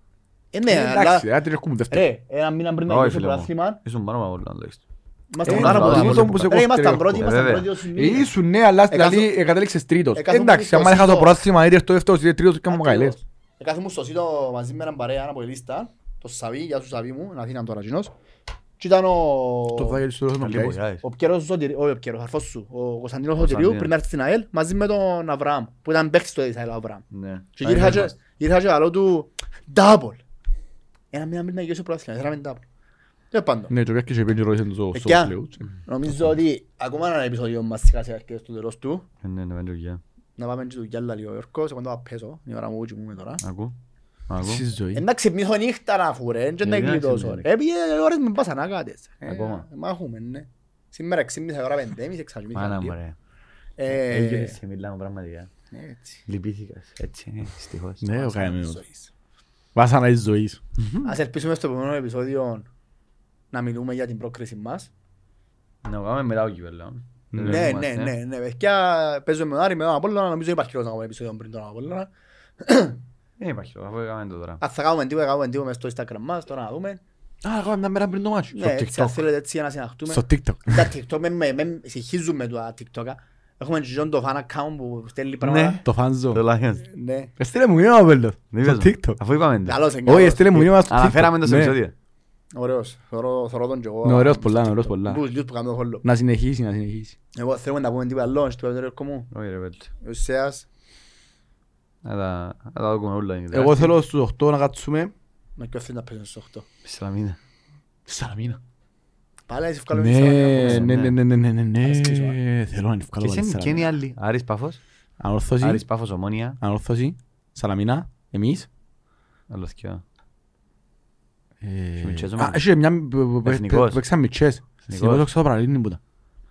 Ε, ναι, αλλά, Εντάξει, ρε, άτρι έχουμε δεύτερο. ρε, ένα μήνα πριν να Όχι, γίνει το φίλε μου. πρωτάθλημα, Ήσουν πάνω από όλα, τουλάχιστον. Ήμασταν Ε, πάρα ναι, πολλά ναι, πολύ. ναι, που σε Ρε, ήμασταν κόφτει, πρώτοι, ρε, ήμασταν βέβαια. πρώτοι ως Ε, μήνες. Ήσουν ναι, αλλά στην Εκάθομαι- άλλη κατέληξες τρίτος. εκάθομαι Εντάξει, στο άμα είχα το σίτο. πρόθυμα, ήρθες το δεύτερο, ήρθες τρίτος και μου καλές. Ακριβώς. Εκάθομαι στο σίτο μαζί με έναν παρέα από η λίστα, το Σαβί, γεια σου Σαβί μου, είναι Αθήνα τώρα κοινός. Και ήταν ο... Το Βάγγελ στο ρόλο Καλή να βοηθά, είσαι. Ο Πιέρος Σωτηρίου, όχι ο Πιέρος, ο αρφός σου, ο Κωνσταντίνος Ο Σωτηρίου Κωνσταντίνος. πριν να έρθει στην ΑΕΛ μαζί με τον Αβραάμ, που ήταν παίκτης του Ισραήλ ο Αβραάμ. Ναι. Και Α, ήρθα είναι και- μας. ήρθα και λέω του double. Ένα μήνα πριν να γιώσει ο πρόθυμα, θέλαμε double. Τέλος πάντων. Ναι, και κάποιοι και πέντε ρωτήσαν τους ο Εκιά. Σόσλεουτς. Νομίζω ότι ακόμα ένα επεισόδιο μας σιγά σιγά έρχεται στο τέλος του. Ε, Ναι, ναι, πέντε δουλειά. Να πάμε και του Γιάννα λίγο Ιόρκο, σε κοντά θα πέσω, η ώρα μου που μου τώρα. Ακού. Ακού. Στη ζωή. Ε, να ξυπνήσω νύχτα να φου ρε, και να Γιατί να γλιτώσω ξυπνήσεις. ρε. Επειδή οι ώρες με πάσαν άκατες. Ε, Ακόμα. Μάχουμε, ναι. Σήμερα ξύπνησα η ώρα πέντε, εμείς εξαγημίθηκα Μάνα δύο. μου ρε. Ε, Έγινες σε μιλάμε πραγματικά. έτσι. Λυπήθηκας. Έτσι, ε, δυστυχώς. Ναι, ο Βάσανα της καημένος. ζωής. Βάσανα της ζωής. Ας ελπίσουμε στο επόμενο επεισόδιο να μιλούμε για την πρόκριση μας. Να κάνουμε μετά το κύπελλο. Ναι, Ναι, ναι, ναι, ναι. Παιδιά, παίζουμε με τον Άρη, με τον Απόλλωνα, νομίζω υπάρχει λόγος να κάνουμε επεισόδιο πριν τον Απόλλωνα. Δεν υπάρχει λόγο, αφού έκαμε το τώρα. Αν θα κάνουμε τίποτα, κάνουμε τίποτα μες στο Instagram μας, τώρα να δούμε. Α, κάνουμε μια μέρα πριν το μάτσο. Ναι, έτσι, αν θέλετε έτσι για να συναχτούμε. Στο TikTok. Τα TikTok με- με με συγχύζουμε τα TikTok. Έχουμε και τον fan account που στέλνει Ναι, πράγματα. το φάνζο. Το Lions. Ναι. Έστειλε μου μήνυμα πέλος. Δεν Στο είπες μου. TikTok. Αφού είπαμε το. Καλώς, Όχι, εγκαλώς. έστειλε μου μήνυμα στο TikTok. Αναφέραμε το στο Ναι. επεισόδιο. Ωραίος. Θωρώ θωρώ τον και εγώ. Είναι ωραίος πολλά, είναι ωραίος πολλά. Τους λίγους που κάνουμε το follow. Να συνεχίσει, να συνεχίσει. Εγώ θέλουμε να πούμε τίποτα άλλο, στο επεισόδιο μου. Όχι ρε πέλτε. Ο Σέας, Να τα να τα δούμε όλα. Εγώ θέλω στους 8 να κάτσουμε. να και θέλει να πέσουν στους 8. Σαλαμίνα. Σαλαμίνα. Πάλι εσύ βγάλω Ναι, μισό, να ναι, πούμε. ναι, ναι, ναι, ναι, ναι, ναι. Ας κλείσω, Θέλω να ευκάλω Ποιες πάλι είναι και είναι οι Σαλαμίνα. άλλοι. Άρης Πάφος. Ανόρθωση, Άρης Πάφος Ομόνια. ανόρθωση, Σαλαμίνα, εμείς. Άλλος και Ε, μητσές Α, ομάδες. έχει μια που- που- που- Εθνικός. που παίξαν μητσές. Στην Εθνικός. Πέτω ξέρω παραλύνει που τα.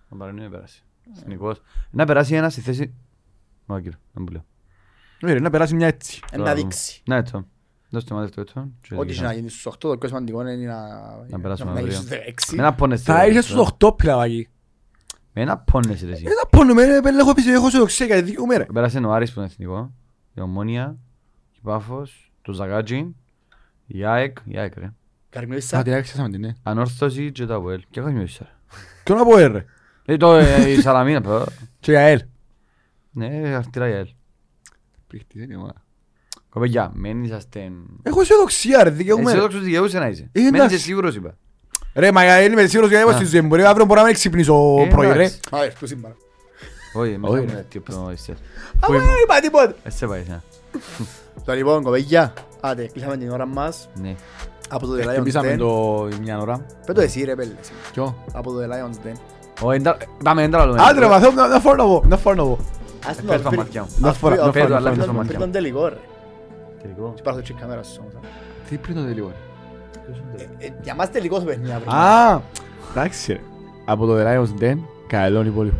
Ο Παρανίου πέρασε. Εθνικός. Να περάσει ένας στη θέση... Όχι κύριο, δεν μου λέω. Ωραία, να περάσει μια έτσι. Ε, Να δείξει. Ναι, έτσι. Δώσ' το μάθημα έτσι. και Ό,τι δείξα. και να γίνει στους 8, το πιο σημαντικό είναι να Να περάσουμε να γίνεις αύριο. στους 16. Μην απώνεσαι. Θα ρε, είσαι ρε. στους 8 πιλαβάκι. Μην απώνεσαι ρε εσύ. Ε, θα πόνουμε, ρε, πέλε, έχω πίσω, έχω σε οξέ, γιατί δικαιούμαι, ρε. Πέρασε ο Άρης που είναι εθνικό. Η Ομόνια. Η Πάφος. Το Ζαγάτζι. Η ΑΕΚ. Η ΑΕΚ ρε. Α, Καρμιώσα. την άξισα την, ναι. Ανόρθωση και τα ΑΒΕΛ. Και έχω νιώσει ρε. Ποιο να πω, ε, ρε; Ε, το ε, η Σαλαμίνα παι. Και για ελ. Ναι, αρτήρα η ΑΕΛ. Πρίχτης, είναι ομάδα. Κοπέγια, μεν είσαστε... Έχω αισιοδοξία, ρε, δικαιούμαι. ρε. Αισιόδοξος δικαιούσε να είσαι. Ε, Μεν εντάξει. είσαι σίγουρος είπα. Ρε, μα γιατί είμαι σίγουρος γιατί είμαι Α. στη ζωή μου. Μπορεί αύριο μπορεί να μην ξυπνήσω Ε, πρωί, ρε. εντάξει. Α, έρθω σήμερα. Όχι, μην Όχι, έχουμε ρε. τέτοιο πρόβλημα εσείς. Α, δεν είπα τίποτα. Έτσι πάει, ναι. Το λοιπόν, κοπέγια. Άντε, κλείσαμε την ώρα μας. Ναι. Από το The Lions Εκτιμήσαμε Den. το μια ώρα. Πες το εσύ ρε πέλε. εσύ. Ποιο; Από το The Lions Den. Όχι, εντά- Πάμε, δεν τα λέμε. Άντε, ρε, μα θέλω να να φορώ να πω. Να φορώ να πω. Ας το Πες τα πριν- μάτια μου. Να ας φορά- πριν- να πριν- φορά- αλλά πριν- πες τα πριν μάτια τον τελικό ρε. Τελικό. Και πάρω το τσικ κάμερα σου όμως. α. Τι πριν το τελικό, ρε. Ε, ε, Για μας τελικός το παιχνίδι αύριο. Α, εντάξει, ρε. Από το The Lions Den, καλό υπόλοιπο.